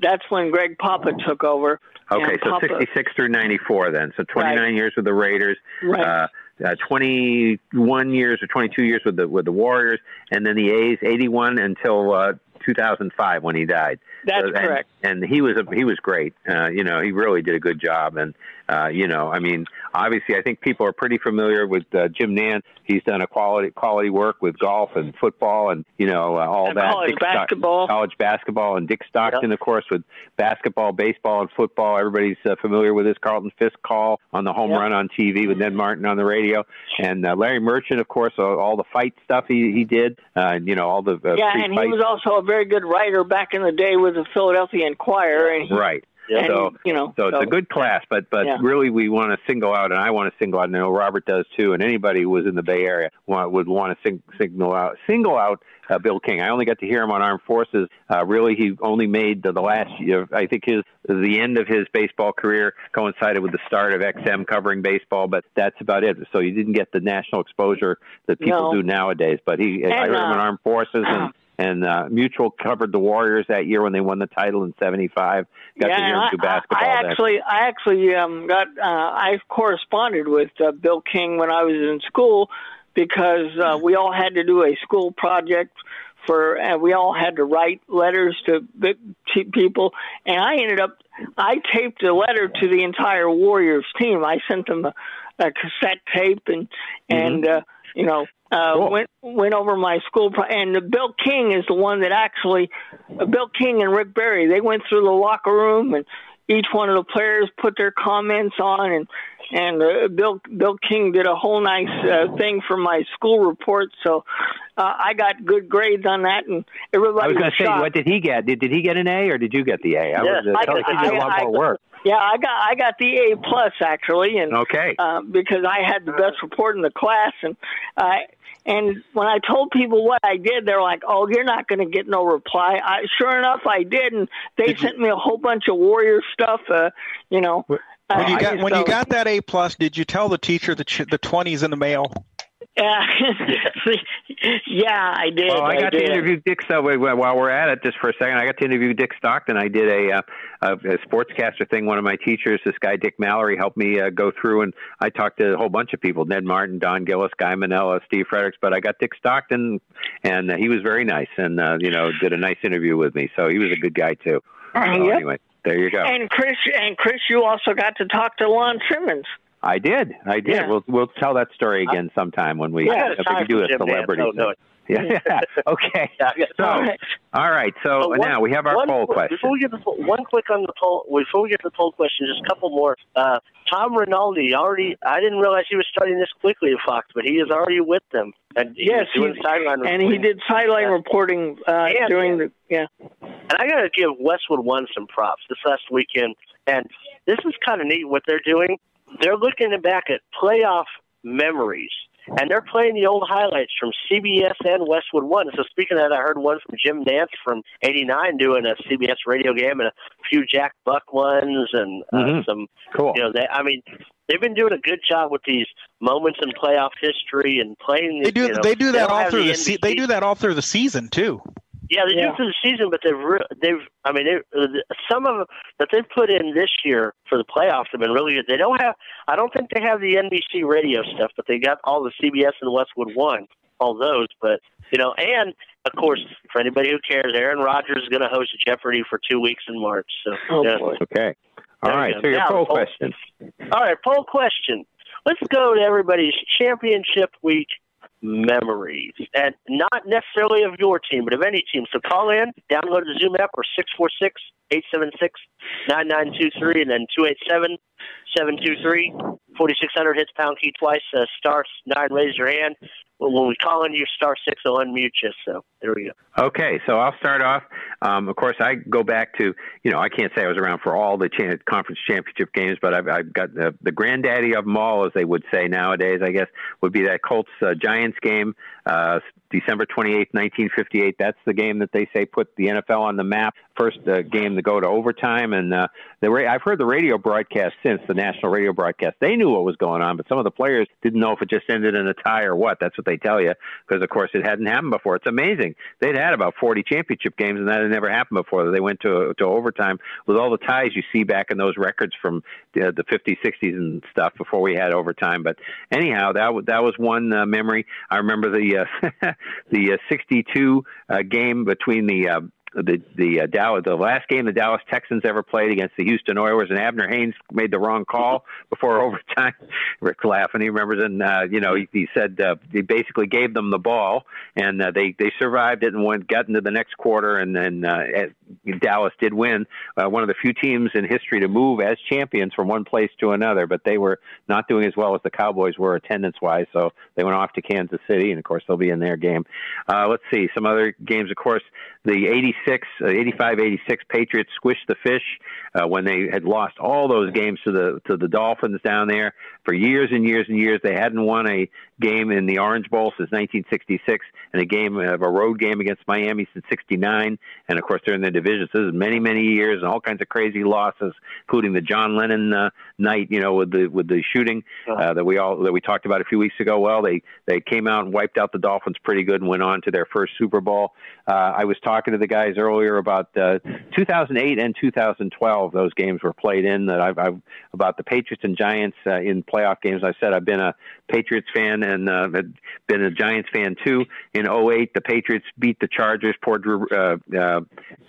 that's when Greg Papa took over. Okay, so Papa- 66 through 94 then. So 29 Right. years with the Raiders. Right. Uh, uh, 21 years or 22 years with the with the Warriors, and then the A's 81 until uh, 2005 when he died. That's So- and, correct. And he was a, he was great. Uh, you know, he really did a good job. And uh, you know, I mean, obviously, I think people are pretty familiar with uh, Jim Nantz. He's done a quality quality work with golf and football, and you know, uh, all And that. college Dick Stock- basketball. college basketball, and Dick Stockton, of course, with basketball, baseball, and football. Everybody's uh, familiar with his Carlton Fisk call on the home Yep. run on TV with Ned Martin on the radio, and uh, Larry Merchant, of course, all, all the fight stuff he he did, uh, and you know all the uh, yeah, and he was also a very good writer back in the day with the Philadelphia Inquirer, and he, Right. And, so you know, so it's a good class, but but Yeah. really we want to single out, and I want to single out. And I know Robert does too, and anybody who was in the Bay Area want, would want to sing, signal out single out uh, Bill King. I only got to hear him on Armed Forces. Uh, really, he only made the, the last year. I think his the end of his baseball career coincided with the start of XM covering baseball, but that's about it. So you didn't get the national exposure that people No. do nowadays. But he, I And, heard him uh, on Armed Forces and. And uh, Mutual covered the Warriors that year when they won the title in '75. Got yeah, to hear I, basketball. I then. actually, I actually um, got. Uh, I corresponded with uh, Bill King when I was in school because uh, we all had to do a school project for, and we all had to write letters to big people. And I ended up, I taped a letter to the entire Warriors team. I sent them a, a cassette tape, and and uh, you know. Uh, went went over my school pro- and Bill King is the one that actually uh, Bill King and Rick Barry they went through the locker room and each one of the players put their comments on and and uh, Bill Bill King did a whole nice uh, thing for my school report so uh, I got good grades on that and everybody I was going to say, what did he get? Did did he get an A or did you get the A? I was, I it felt like he did a lot I- more work. Yeah, I got I got the A plus actually, and Okay. uh, because I had the best report in the class, and I and when I told people what I did, they're like, "Oh, you're not going to get no reply." I sure enough, I did, and they sent me a whole bunch of Warrior stuff. Uh, you know, When uh, you got when you got that A plus, did you tell the teacher that the twenties in the mail? Yeah, yeah, I did. Well, I got did. to interview Dick. So wait, wait, while we're at it, just for a second, I got to interview Dick Stockton. I did a, uh, a, a sportscaster thing. One of my teachers, this guy Dick Mallory, helped me uh, go through, and I talked to a whole bunch of people: Ned Martin, Don Gillis, Guy Mainella, Steve Fredericks. But I got Dick Stockton, and uh, he was very nice, and uh, you know, did a nice interview with me. So he was a good guy too. So Yep. Anyway, there you go. And Chris, and Chris, you also got to talk to Lon Simmons. I did. I did. Yeah. We'll we'll tell that story again sometime when we, I got if we do a celebrity. Oh, no. Yeah. okay. So, All right. all right. So Uh, one- now we have our one poll quick- question. Before we get the poll, one quick on the poll. Before we get to the poll question, just a couple more. Uh, Tom Rinaldi already. I didn't realize he was starting this quickly at Fox, but he is already with them. And he Yes, doing he- sideline and he did sideline reporting uh, And- during the yeah. And I got to give Westwood One some props this last weekend. And this is kind of neat what they're doing. They're looking back at playoff memories. And they're playing the old highlights from CBS and Westwood One. So speaking of that, I heard one from Jim Nantz from '89 doing a CBS radio game, and a few Jack Buck ones, and uh, Mhm. some. Cool. You know, they, I mean, they've been doing a good job with these moments in playoff history and playing. They do You know, they do that don't all through the NBC se- they do that all through the season too. Yeah, they Yeah. do for the season, but they've re- they've I mean they, uh, some of them that they've put in this year for the playoffs have been really good. They don't have I don't think they have the NBC radio stuff, but they got all the CBS and Westwood One, all those. But you know, and of course, for anybody who cares, Aaron Rodgers is going to host Jeopardy for two weeks in March. So Oh, yeah. Okay. All There right. you. So your Now, poll poll- question. All right, poll question. Let's go to everybody's championship week memories, and not necessarily of your team, but of any team. So call in, download the Zoom app, or 646 876 9923, and then 287 723 4600 hits pound key twice, uh, star 9, raise your hand. When we call in, your star 6 will unmute you. So there we go. Okay, so I'll start off. Um, of course, I go back to you know I can't say I was around for all the cha- conference championship games, but I've, I've got the, the granddaddy of them all, as they would say nowadays. I guess would be that Colts uh, Giants game, uh, December twenty eighth, nineteen fifty eight. That's the game that they say put the NFL on the map. First uh, game to go to overtime, and uh, the ra- I've heard the radio broadcast since the national radio broadcast. They knew what was going on, but some of the players didn't know if it just ended in a tie or what. That's what they tell you because, of course, it hadn't happened before. It's amazing. They'd had about 40 championship games, and that had never happened before. They went to to overtime with all the ties you see back in those records from the, the 50s, 60s, and stuff before we had overtime. But anyhow, that w- that was one uh, memory. I remember the uh, the uh, 62 uh, game between the uh, the the uh, Dallas the last game the Dallas Texans ever played against the Houston Oilers and Abner Haynes made the wrong call before overtime. Rick laughing. He remembers and uh, you know he, he said uh, he basically gave them the ball and uh, they they survived it and went got into the next quarter and then uh, Dallas did win uh, one of the few teams in history to move as champions from one place to another but they were not doing as well as the Cowboys were attendance wise so they went off to Kansas City and of course they'll be in their game. Uh, let's see some other games of course the 86, uh, 85, 86 Patriots squished the fish uh, when they had lost all those games to the to the Dolphins down there for years and years and years. They hadn't won a game in the Orange Bowl since 1966, and a game of a road game against Miami since '69. And of course, they're in the division. So this is many, many years and all kinds of crazy losses, including the John Lennon uh, night, you know, with the with the shooting uh, that we all that we talked about a few weeks ago. Well, they they came out and wiped out the Dolphins pretty good and went on to their first Super Bowl. Uh, I was talking to the guys earlier about uh, 2008 and 2012. Those games were played in. That I've, I've about the Patriots and Giants uh, in playoff games. I said I've been a Patriots fan and uh, been a Giants fan too. In 08, the Patriots beat the Chargers. Poor Drew, uh, uh,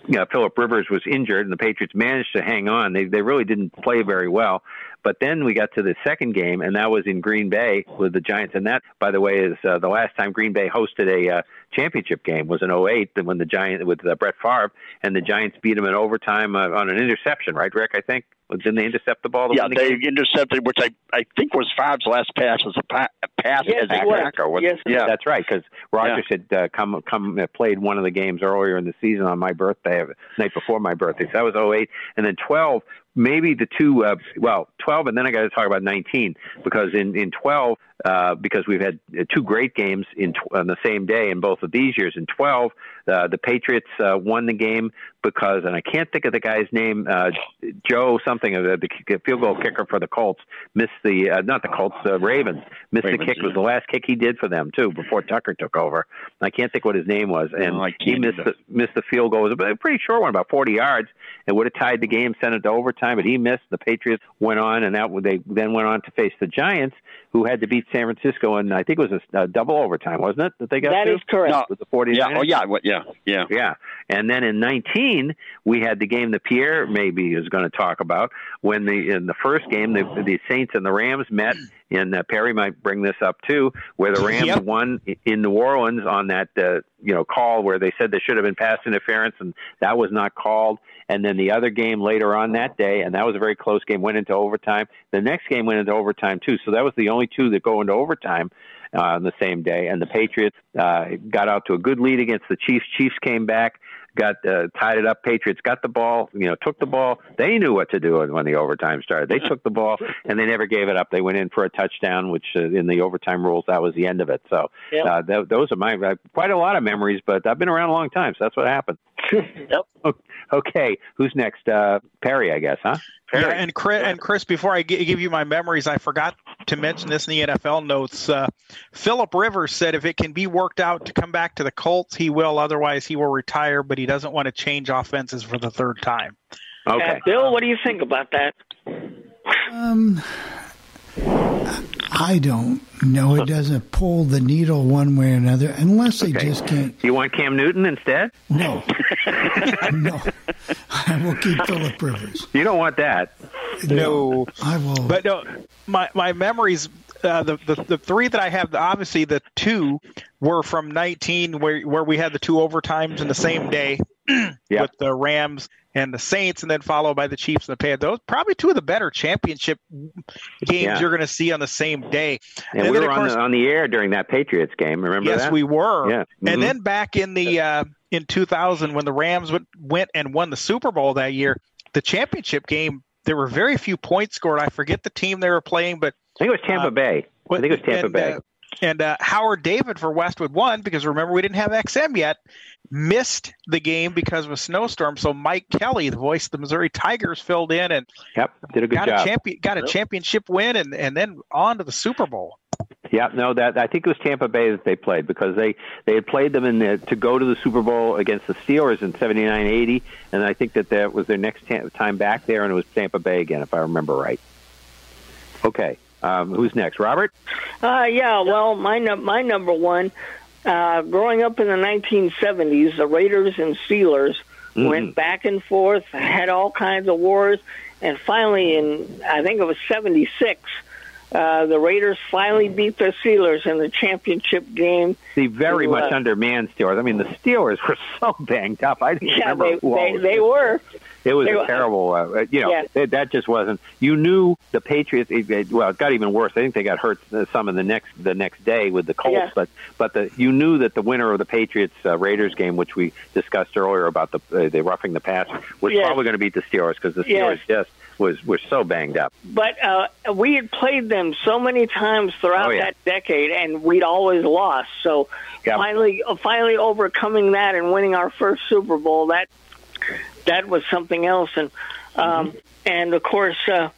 you know, Philip Rivers was injured, and the Patriots managed to hang on. They they really didn't play very well. But then we got to the second game, and that was in Green Bay with the Giants. And that, by the way, is uh, the last time Green Bay hosted a uh, championship game was in 08 when the Giants with uh, Brett Favre and the Giants beat them in overtime uh, on an interception, right, Rick? I think didn't they intercept the ball? Yeah, the they game? intercepted, which I I think was Favre's last pass as a pa- pass Yes, as a backer. Yes, yeah, that's right. Because Rodgers had uh, come come uh, played one of the games earlier in the season on my birthday, the night before my birthday. So that was 08. and then 12. Maybe the two, uh, well, 12, and then I got to talk about 19 because in in 12, uh, because we've had uh, two great games in tw- on the same day in both of these years. In 12, uh, the Patriots uh, won the game because, and I can't think of the guy's name, uh, Joe something, uh, the field goal kicker for the Colts, missed the, uh, not the Colts, the Ravens, missed Ravens, the kick. It was the last kick he did for them, too, before Tucker took over. I can't think what his name was. And No, he missed the, missed the field goal. It was a pretty short one, about 40 yards. It would have tied the game, sent it to overtime, but he missed. The Patriots went on, and that they then went on to face the Giants, who had to beat San Francisco, and I think it was a, a double overtime, wasn't it? That they got That to? is correct. With the 49ers. yeah, oh yeah, what, yeah, yeah. Yeah. And then in 19, we had the game that Pierre maybe is going to talk about when the in the first game the the Saints and the Rams met and uh, Perry might bring this up too where the Rams Yep. won in New Orleans on that uh, you know call where they said there should have been pass interference and that was not called and then the other game later on that day and that was a very close game went into overtime the next game went into overtime too so that was the only two that go into overtime uh, on the same day. And the Patriots uh, got out to a good lead against the Chiefs. Chiefs came back, got uh, tied it up. Patriots got the ball, you know, took the ball. They knew what to do when the overtime started. They took the ball and they never gave it up. They went in for a touchdown, which uh, in the overtime rules that was the end of it. So Yep. uh, th- those are my uh, quite a lot of memories. But I've been around a long time, so that's what happened. yep. Okay, who's next? Uh, Perry, I guess, huh? Yeah, and Chris, and Chris, before I give you my memories, I forgot to mention this in the NFL notes. Uh, Philip Rivers said if it can be worked out to come back to the Colts, he will. Otherwise, he will retire. But he doesn't want to change offenses for the third time. Uh, Bill, what do you think about that? Um, I don't know. It doesn't pull the needle one way or another unless they just can't. You want Cam Newton instead? No, no. I will keep Philip Rivers. You don't want that. No, I will. But no, my my memories. uh, the, the the three that I have, obviously the two were from 19, where where we had the two overtimes in the same day with the Rams and the Saints, and then followed by the Chiefs and the Panthers. Those probably two of the better championship games Yeah. you're going to see on the same day. And, then, we were on course- the, on the air during that Patriots game. Remember yes, that? we were. Yeah. And Mhm. then back in the uh, in 2000, when the Rams went, went and won the Super Bowl that year, the championship game, there were very few points scored. I forget the team they were playing, but I think it was Tampa uh, Bay. I think it was Tampa and, Bay. uh, and uh, Howard David for Westwood won because remember we didn't have XM yet. Missed the game because of a snowstorm. So Mike Kelly, the voice of the Missouri Tigers, filled in and yep, did a good got job. a champion, got a championship win, and and then on to the Super Bowl. Yeah, no, that I think it was Tampa Bay that they played because they they had played them in the, to go to the Super Bowl against the Steelers in 79-80, and I think that that was their next ta- time back there, and it was Tampa Bay again, if I remember right. Okay, um, who's next? Robert. Uh, yeah, well, my num- my number one. Uh, growing up in the 1970s, the Raiders and Steelers Mm-hmm. went back and forth, had all kinds of wars, and finally, in I think it was '76, uh, the Raiders finally beat the Steelers in the championship game. See, very to, much uh, undermanned Steelers. I mean, the Steelers were so banged up. I didn't Yeah, remember they they, they were. It was a terrible, uh, you know, Yeah. that, that just wasn't. You knew the Patriots. It, it, well, it got even worse. I think they got hurt uh, some in the next the next day with the Colts. Yeah. But but the you knew that the winner of the Patriots uh, Raiders game, which we discussed earlier about the uh, the roughing the pass, was Yeah. probably going to beat the Steelers because the. Steelers just was were so banged up. But uh, we had played them so many times throughout Oh, yeah. that decade, and we'd always lost. So finally, uh, finally overcoming that and winning our first Super Bowl that that was something else. And um, Mm-hmm. and of course, uh,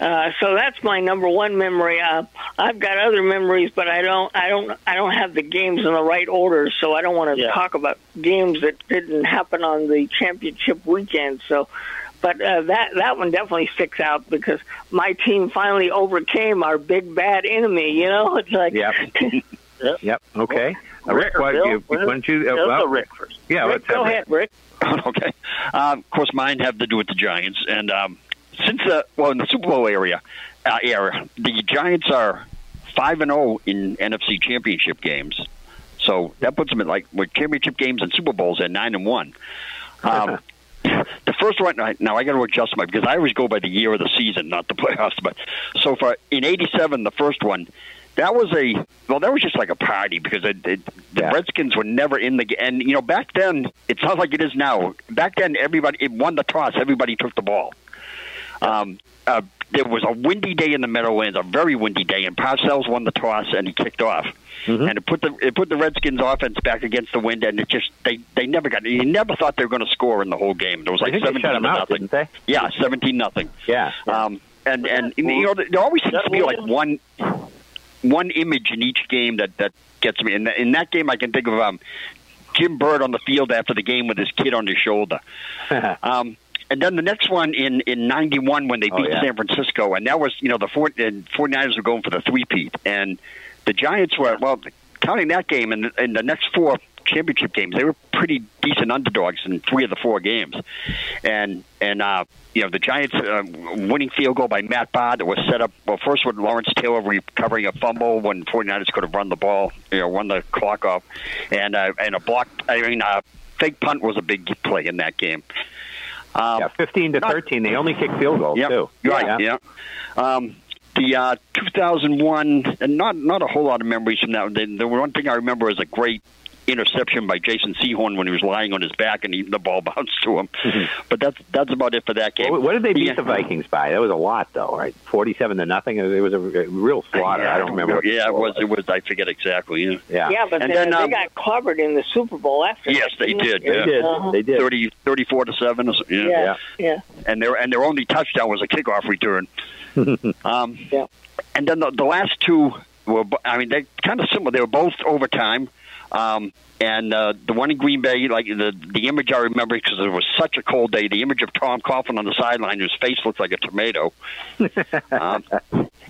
uh, so that's my number one memory. Uh, I've got other memories, but I don't, I don't, I don't have the games in the right order, so I don't want to talk about games that didn't happen on the championship weekend. So. But uh, that that one definitely sticks out because my team finally overcame our big bad enemy. You know, it's like Yep. Yep. Okay. Uh, Rick, why, Bill, you, why don't you? Uh, well, go Rick first. Yeah. let's have Rick. Rick. okay. Um, of course, mine have to do with the Giants, and um, since the well in the Super Bowl area uh, era, the Giants are five and zero in NFC Championship games. So that puts them at like with championship games and Super Bowls at nine and one. Um, the first one now I got to adjust my because I always go by the year of the season, not the playoffs. But so far in '87, the first one, that was a well, that was just like a party because it, it, the Redskins were never in the and you know back then it sounds like it is now. Back then, everybody it won the toss, everybody took the ball. Um, uh, there was a windy day in the Meadowlands, a very windy day, and Parcells won the toss and he kicked off. And it put the it put the Redskins offense back against the wind, and it just they they never got you never thought they were going to score in the whole game. There was like seventeen to nothing. Yeah, seventeen nothing. Yeah. Um, and and you know there always seems to be like one one image in each game that that gets me. In, in that game, I can think of um, Jim Burt on the field after the game with his kid on his shoulder. um, and then the next one in in '91 when they Oh, beat yeah. San Francisco, and that was you know the four, and 49ers were going for the three-peat, and the Giants were well counting that game and in the next four championship games they were pretty decent underdogs in three of the four games, and and uh, you know the Giants uh, winning field goal by Matt Bahr that was set up well first with Lawrence Taylor recovering a fumble when 49ers could have run the ball you know run the clock off, and uh, and a block I mean uh, fake punt was a big play in that game. Um, yeah, fifteen to thirteen. They only kicked field goals Yep, too. Right. Yeah. Um, the uh, 2001, and not not a whole lot of memories from that. The, the one thing I remember is a great interception by Jason Sehorn when he was lying on his back and he, the ball bounced to him. But that's that's about it for that game. What, what did they beat Yeah. the Vikings by? That was a lot, though, right? Forty-seven to nothing. It was a, a real slaughter. I don't remember. Yeah, it was. It was. I forget exactly. Yeah. Yeah. Yeah, but And then, then, they um, got covered in the Super Bowl after. Yes, that, they didn't did. Uh-huh. They did. 30, 34 to seven. or so- Yeah. Yeah, yeah. and their and their only touchdown was a kickoff return. um, yeah. And then the, the last two were, bo- I mean, they're kind of similar. They were both overtime. Um, and uh, the one in Green Bay, like the the image I remember because it was such a cold day. The image of Tom Coughlin on the sideline, whose face looked like a tomato. um,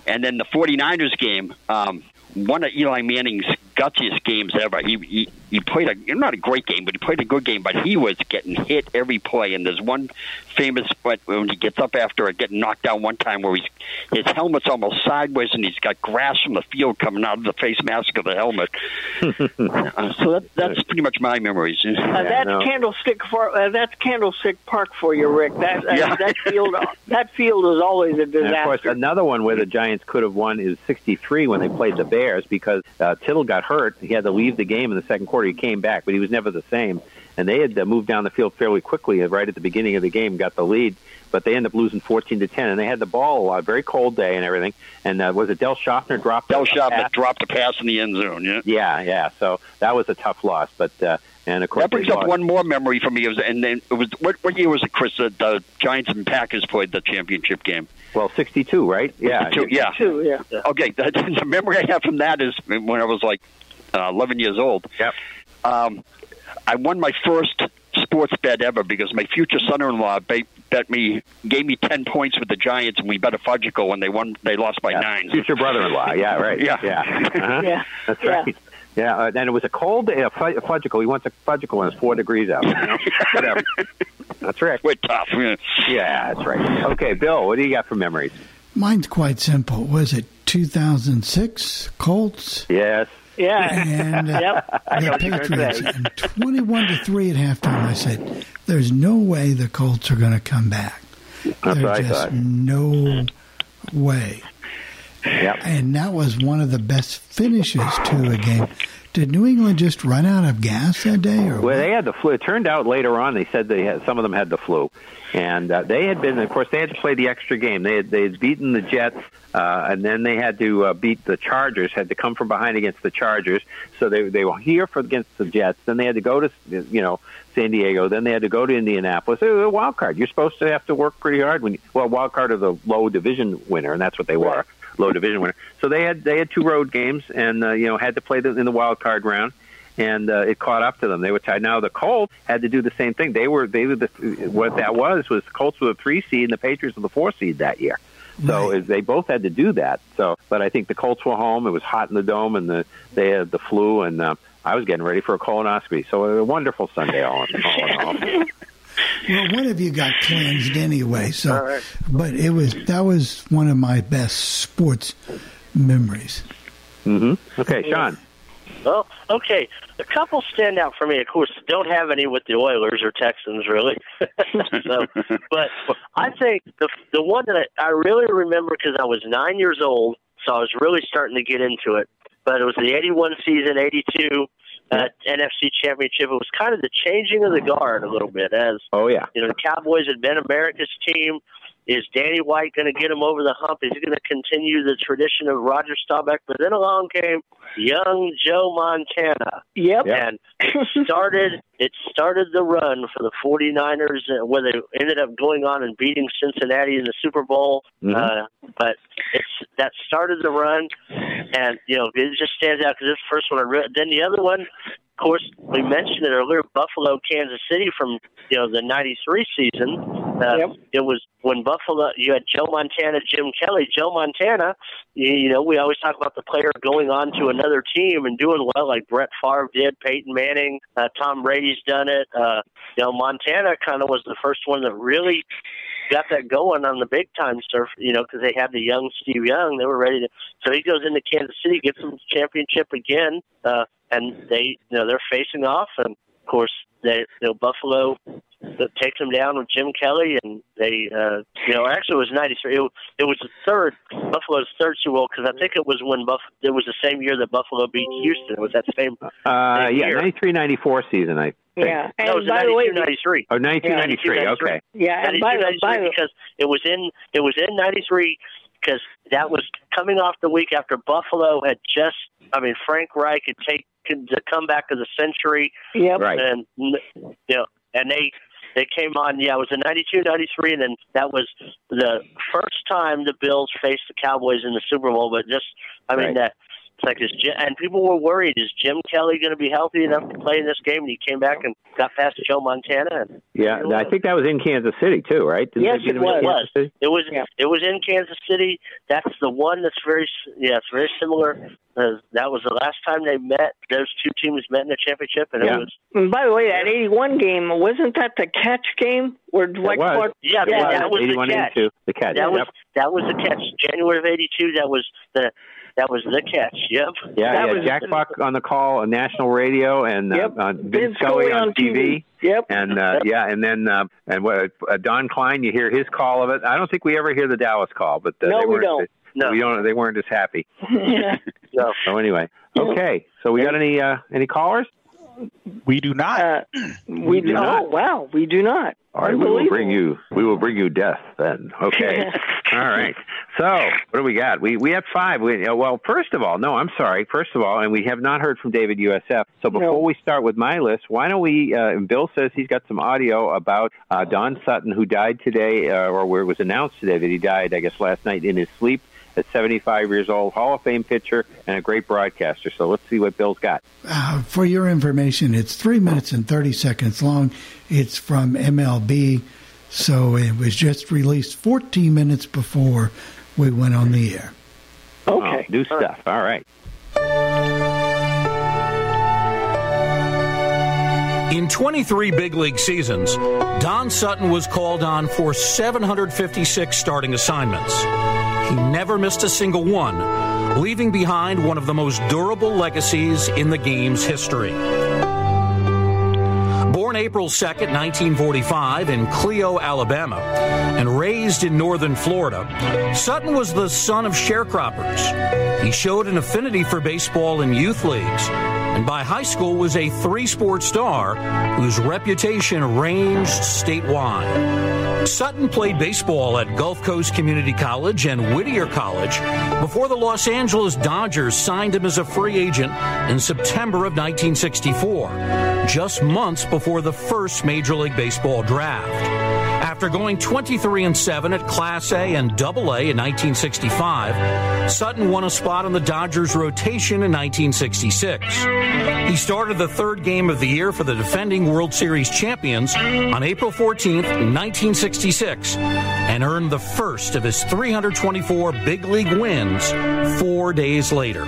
and then the 49ers game, um, one of Eli Manning's gutsiest games ever. He, he he played a not a great game, but he played a good game. But he was getting hit every play. And there's one famous spot when he gets up after getting knocked down one time where he's his helmet's almost sideways and he's got grass from the field coming out of the face mask of the helmet. uh, so that, that's pretty much my memories. Uh, that's Candlestick for uh, that's Candlestick Park for you, Rick. That uh, Yeah. that field that field is always a And of course, disaster. another one where the Giants could have won is '63 when they played the Bears because uh, Tittle got hurt. He had to leave the game in the second quarter. He came back, but he was never the same. And they had uh, moved down the field fairly quickly uh, right at the beginning of the game, got the lead, but they ended up losing 14 to 10. And they had the ball a lot, very cold day and everything. And uh, was it Del Shofner dropped? Del a Shofner pass? dropped a pass in the end zone. Yeah. Yeah, yeah. So that was a tough loss, but uh, and of course That brings up lost. one more memory for me. It was, and then it was what, what year was it, Chris? That the Giants and Packers played the championship game. Well, '62, right? Yeah, 62, yeah. Two, yeah. Okay, the, the memory I have from that is when I was like uh, 11 years old. Yep. Um, I won my first sports bet ever because my future son-in-law bet, bet me gave me 10 points with the Giants and we bet a fudgicle and they won. They lost by nine. Future brother-in-law. Yeah, right. Yeah. yeah. Uh-huh. Yeah. That's Yeah. right. Yeah, uh, and it was a cold day, a fu- fudgicle. He wants a fudgicle when it's four degrees out. You know? Whatever. That's right. We're tough. Yeah. Yeah, that's right. Okay, Bill, what do you got for memories? Mine's quite simple. Was it 2006 Colts? Yes. Yeah. And uh, Yep. The what you're gonna Patriots. And 21 to 3 at halftime, I said, there's no way the Colts are going to come back. That's There's just no way. Yep. And that was one of the best finishes to a game. Did New England just run out of gas that day, or Well, they had the flu. It turned out later on they said they had some of them had the flu, and uh, they had been. Of course, they had to play the extra game. They had they had beaten the Jets, uh, and then they had to uh, beat the Chargers. Had to come from behind against the Chargers. So they they were here for against the Jets. Then they had to go to you know San Diego. Then they had to go to Indianapolis. It was a wild card. You're supposed to have to work pretty hard when you, well wild card of the low division winner, and that's what they were. Low division winner. So they had they had two road games, and uh, you know had to play them in the wild card round and uh, it caught up to them. They were tied. Now the Colts had to do the same thing. They were they were the what that was was the Colts were the three seed and the Patriots were the four seed that year. So it- they both had to do that. So, but I think the Colts were home. It was hot in the dome, and the they had the flu, and uh, I was getting ready for a colonoscopy. So a wonderful Sunday all in all. In all. well, one of you got cleansed anyway. So, but it was that was one of my best sports memories. Mm-hmm. Okay, Sean. Well, okay. A couple stand out for me. Of course, don't have any with the Oilers or Texans, really. so, but I think the the one that I, I really remember because I was nine years old, so I was really starting to get into it. But it was the '81 season, '82 uh, NFC Championship. It was kind of the changing of the guard a little bit, as Oh yeah. you know, the Cowboys had been America's team. Is Danny White going to get him over the hump? Is he going to continue the tradition of Roger Staubach? But then along came young Joe Montana. Yep. And it started it started the run for the 49ers uh, where they ended up going on and beating Cincinnati in the Super Bowl. Mhm. Uh, but it's that started the run, and you know it just stands out because this first one I read. Then the other one, of course, we mentioned it earlier. Buffalo, Kansas City from you know the '93 season. Uh, It was when Buffalo. You had Joe Montana, Jim Kelly. Joe Montana. You, you know, we always talk about the player going on to another team and doing well, like Brett Favre did, Peyton Manning, uh, Tom Brady's done it. Uh, you know, Montana kind of was the first one that really got that going on the big time surf, you know, because they had the young Steve Young. They were ready to. So he goes into Kansas City, gets them the championship again, uh, and they, you know, they're facing off, and of course, they, you know, Buffalo takes them down with Jim Kelly, and they, uh, you know, actually it was '93. It, it was the third Buffalo's third Super Bowl because I think it was when Buff. It was the same year that Buffalo beat Houston. It was that same. Uh, same yeah, year. 93 94 season, I think. Yeah. No, it was by the way, 92, 93. Oh, 92, 93, okay. Yeah, and by the- 92, by because it was in it was in '93 because that was coming off the week after Buffalo had just. I mean, Frank Reich had taken the comeback of the century. Yep. Right. And you know, and they they came on. Yeah, it was in '92, '93, and then that was the first time the Bills faced the Cowboys in the Super Bowl. But just, I mean Right. that It's like is Jim, and people were worried: is Jim Kelly going to be healthy enough to play in this game? And he came back and got past Joe Montana. And Yeah, I think that was in Kansas City too, right? Didn't yes, they beat it was. It was. It was in Kansas City. That's the one that's very. Yeah, it's very similar. Uh, that was the last time they met. Those two teams met in the championship, and Yeah. it was. And by the way, that 81 game, wasn't that the catch game where Dwight was. Clark? Yeah, Yeah, that was the catch. 82, the catch. That was that was the catch. January of '82. That was the that was the catch. Yep. Yeah, That yeah. was- Jack Buck on the call on national radio and uh, Yep. uh, Vin Vin Scully Scully on on TV. Yep. And uh, yeah, and then uh, and what, uh, Don Klein, you hear his call of it. I don't think we ever hear the Dallas call, but uh, No, they we weren't, don't. No. we don't. They weren't as happy. No. So anyway, okay. So we got any uh, any callers? We do not. Uh, we do do. not. Oh wow, we do not. All right, we will bring you. We will bring you death then. Okay. all right. So what do we got? We we have five. We, uh, well, first of all, no, I'm sorry. First of all, and we have not heard from David USF. So before No. we start with my list, why don't we? Uh, and Bill says he's got some audio about uh, Don Sutton, who died today, uh, or where it was announced today that he died. I guess last night in his sleep. At 75 years old, Hall of Fame pitcher and a great broadcaster. So let's see what Bill's got. Uh, for your information, it's three minutes and 30 seconds long. It's from MLB, so it was just released 14 minutes before we went on the air. Okay. Oh, new stuff. All right. In 23 big league seasons, Don Sutton was called on for 756 starting assignments. He never missed a single one, leaving behind one of the most durable legacies in the game's history. Born April 2nd, 1945, in Clio, Alabama, and raised in northern Florida, Sutton was the son of sharecroppers. He showed an affinity for baseball in youth leagues, and by high school was a three sport star whose reputation ranged statewide. Sutton played baseball at Gulf Coast Community College and Whittier College before the Los Angeles Dodgers signed him as a free agent in September of 1964, just months before the first Major League Baseball draft. After going 23 and 7 at Class A and Double A in 1965, Sutton won a spot on the Dodgers rotation in 1966. He started the third game of the year for the defending World Series champions on April 14, 1966, and earned the first of his 324 big league wins 4 days later.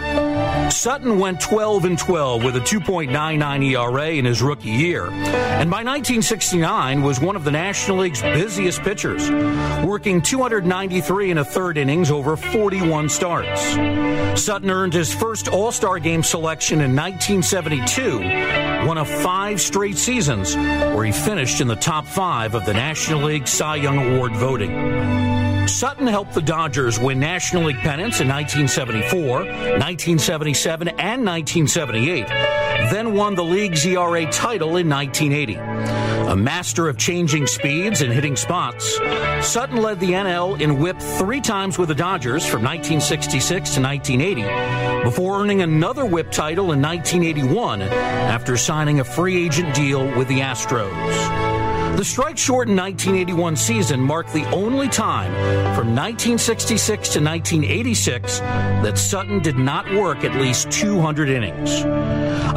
Sutton went 12 and 12 with a 2.99 ERA in his rookie year, and by 1969 was one of the National League's busiest pitchers, working 293 and a third innings over 41 starts. Sutton earned his first All-Star game selection in 1972, one of five straight seasons where he finished in the top 5 of the National League Cy Young Award voting. Sutton helped the Dodgers win National League pennants in 1974, 1977, and 1978, then won the league's ERA title in 1980. A master of changing speeds and hitting spots, Sutton led the NL in whip three times with the Dodgers from 1966 to 1980, before earning another whip title in 1981 after signing a free agent deal with the Astros. The strike shortened 1981 season marked the only time from 1966 to 1986 that Sutton did not work at least 200 innings.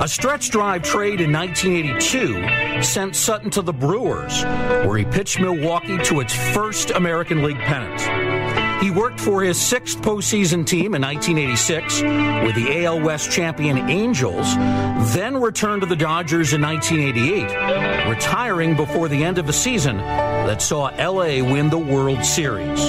A stretch drive trade in 1982 sent Sutton to the Brewers, where he pitched Milwaukee to its first American League pennant. He worked for his sixth postseason team in 1986 with the AL West champion Angels, then returned to the Dodgers in 1988, retiring before the end of a season that saw LA win the World Series.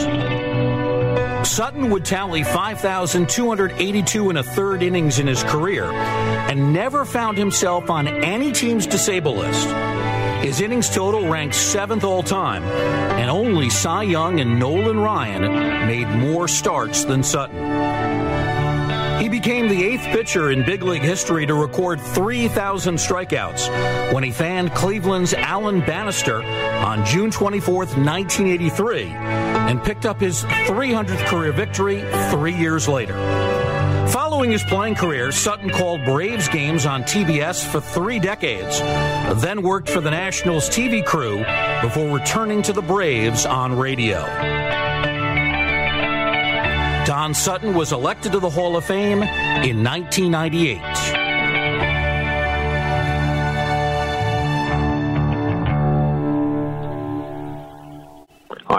Sutton would tally 5,282 and a third innings in his career and never found himself on any team's disabled list. His innings total ranked seventh all time, and only Cy Young and Nolan Ryan made more starts than Sutton. He became the eighth pitcher in big league history to record 3,000 strikeouts when he fanned Cleveland's Alan Bannister on June 24, 1983, and picked up his 300th career victory three years later. Following his playing career, Sutton called Braves games on TBS for three decades, then worked for the Nationals TV crew before returning to the Braves on radio. Don Sutton was elected to the Hall of Fame in 1998.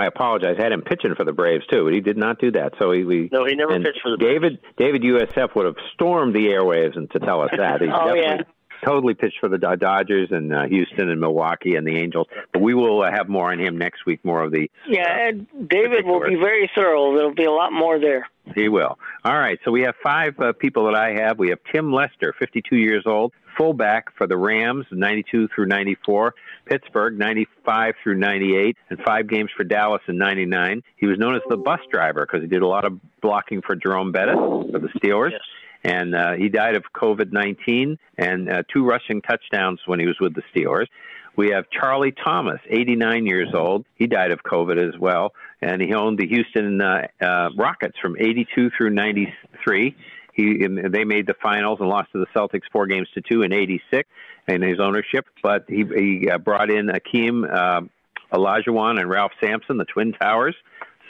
I apologize. I had him pitching for the Braves too, but he did not do that. So he, we No, he never pitched for the David. David USF would have stormed the airwaves and to tell us that. He Oh, definitely yeah. totally pitched for the Dodgers and uh, Houston and Milwaukee and the Angels. But we will uh, have more on him next week. More of the Yeah, and David will be very thorough. There'll be a lot more there. He will. All right. So we have five uh, people that I have. We have Tim Lester, 52 years old, fullback for the Rams, 92 through 94. Pittsburgh, 95 through 98, and five games for Dallas in 99. He was known as the bus driver because he did a lot of blocking for Jerome Bettis for the Steelers. And uh, he died of COVID 19 and uh, two rushing touchdowns when he was with the Steelers. We have Charlie Thomas, 89 years old. He died of COVID as well, and he owned the Houston uh, uh, Rockets from 82 through 93. He they made the finals and lost to the Celtics four games to two in '86 in his ownership. But he he uh, brought in Akeem uh, Olajuwon and Ralph Sampson, the Twin Towers.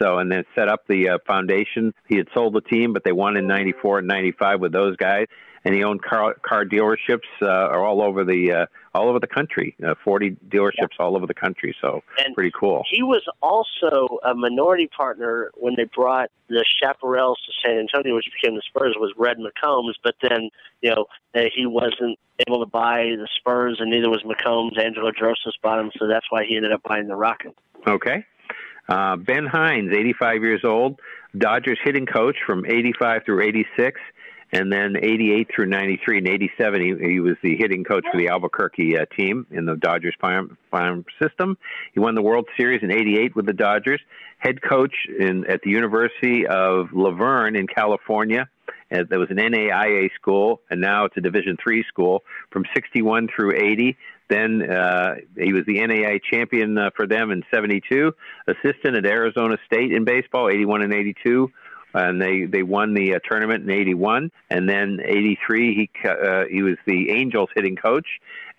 So and then set up the uh, foundation. He had sold the team, but they won in '94 and '95 with those guys. And he owned car car dealerships uh, all over the uh, all over the country. Uh, Forty dealerships all over the country. So And pretty cool. He was also a minority partner when they brought the Chaparrals to San Antonio, which became the Spurs, was Red McCombs. But then, you know, uh, he wasn't able to buy the Spurs, and neither was McCombs. Angelo Drossos bought him, so that's why he ended up buying the Rockets. Okay. Uh, ben Hines, 85 years old, Dodgers hitting coach from 85 through 86, and then 88 through 93. And 87, he, he was the hitting coach for the Albuquerque uh, team in the Dodgers farm, farm system. He won the World Series in 88 with the Dodgers. Head coach in, at the University of La Verne in California. Uh, there was an NAIA school, and now it's a Division three school from 61 through 80. Then uh, he was the NAIA champion uh, for them in 72. Assistant at Arizona State in baseball, 81 and 82. And they, they won the uh, tournament in 81. And then 83, he, uh, he was the Angels hitting coach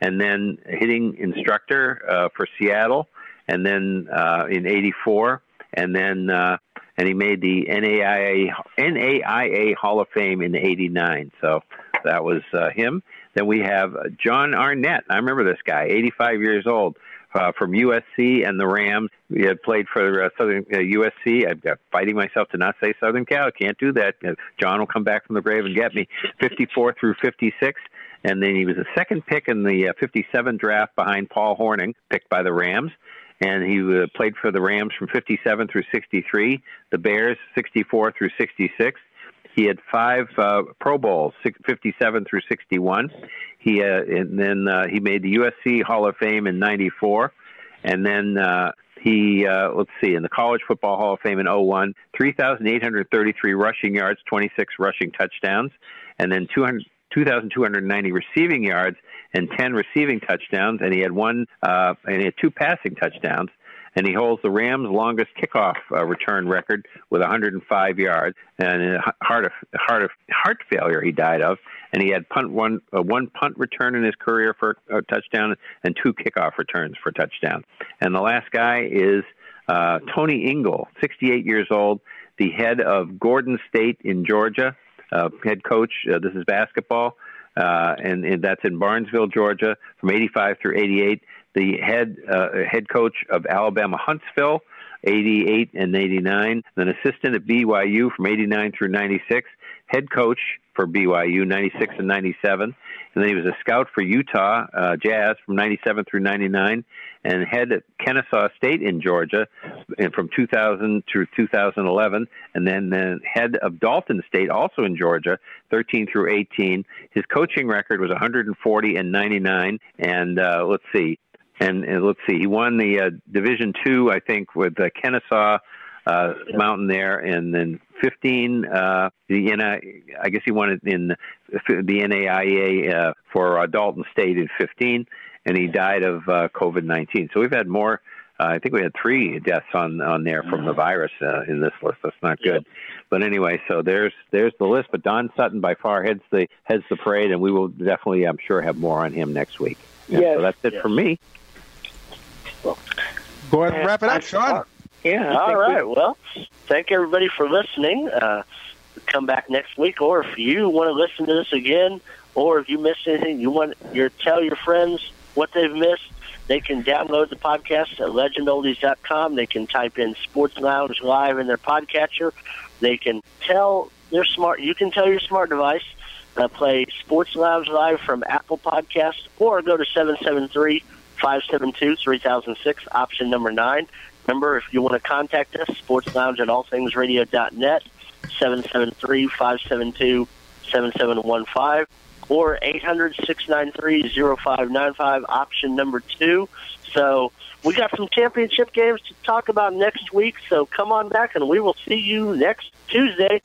and then hitting instructor uh, for Seattle. And then uh, in 84, and then uh, and he made the NAIA NAIA Hall of Fame in '89. So that was uh, him. Then we have Jon Arnett. I remember this guy, 85 years old. Uh, from USC and the Rams. He had played for uh, Southern uh, USC. I'm fighting myself to not say Southern Cal. Can't do that. Uh, John will come back from the grave and get me. 54 through 56. And then he was a second pick in the uh, 57 draft behind Paul Hornung, picked by the Rams and he uh, played for the Rams from 57 through 63, the Bears 64 through 66. He had five uh, Pro Bowls, six, 57 through 61. He uh, and then uh, he made the USC Hall of Fame in '94, and then uh, he uh, let's see in the College Football Hall of Fame in '01, 3,833 rushing yards, 26 rushing touchdowns, and then 200. 2,290 receiving yards and 10 receiving touchdowns, and he had one uh, and he had two passing touchdowns. And he holds the Rams' longest kickoff uh, return record with 105 yards, and heart of heart of heart failure he died of. And he had punt one uh, one punt return in his career for a touchdown, and two kickoff returns for touchdown. And the last guy is uh, Tony Ingle, 68 years old, the head of Gordon State in Georgia uh, head coach. Uh, this is basketball, uh, and, and that's in Barnesville, Georgia, from 85 through 88. The head uh, head coach of Alabama Huntsville, 88 and 89. Then assistant at BYU from 89 through 96. Head coach for BYU, 96 and 97. And then he was a scout for Utah uh, Jazz from 97 through 99 and head at Kennesaw State in Georgia and from 2000 through 2011, and then, the head of Dalton State, also in Georgia, 13 through 18. His coaching record was 140 and 99, and uh, let's see, and, and let's see, he won the uh, Division Two, I think, with uh, Kennesaw. Uh, Mountain there, and then 15. Uh, the NI, I guess he won it in the NAIA uh, for uh, Dalton State in 15, and he died of uh, COVID 19. So we've had more. Uh, I think we had three deaths on on there from the virus uh, in this list. That's not good. But anyway, so there's there's the list. But Don Sutton by far heads the heads the parade, and we will definitely, I'm sure, have more on him next week. Yeah, Yes. so that's it Yes. for me. Go ahead and wrap it up, Sean. Yeah. All right. we- Well, thank everybody for listening. Uh, come back next week, or if you want to listen to this again, or if you missed anything, you want your tell your friends what they've missed. They can download the podcast at legendoldies.com. They can type in Sports Lounge Live in their podcatcher. They can tell their smart. You can tell your smart device uh, play Sports Lounge Live from Apple Podcasts, or go to seven seven three five seven two three thousand six, option number nine. Remember, if you want to contact us, Sports Lounge at allthingsradio.net, 773-572-7715, or 800-693-0595, option number two. So we got some championship games to talk about next week, so come on back and we will see you next Tuesday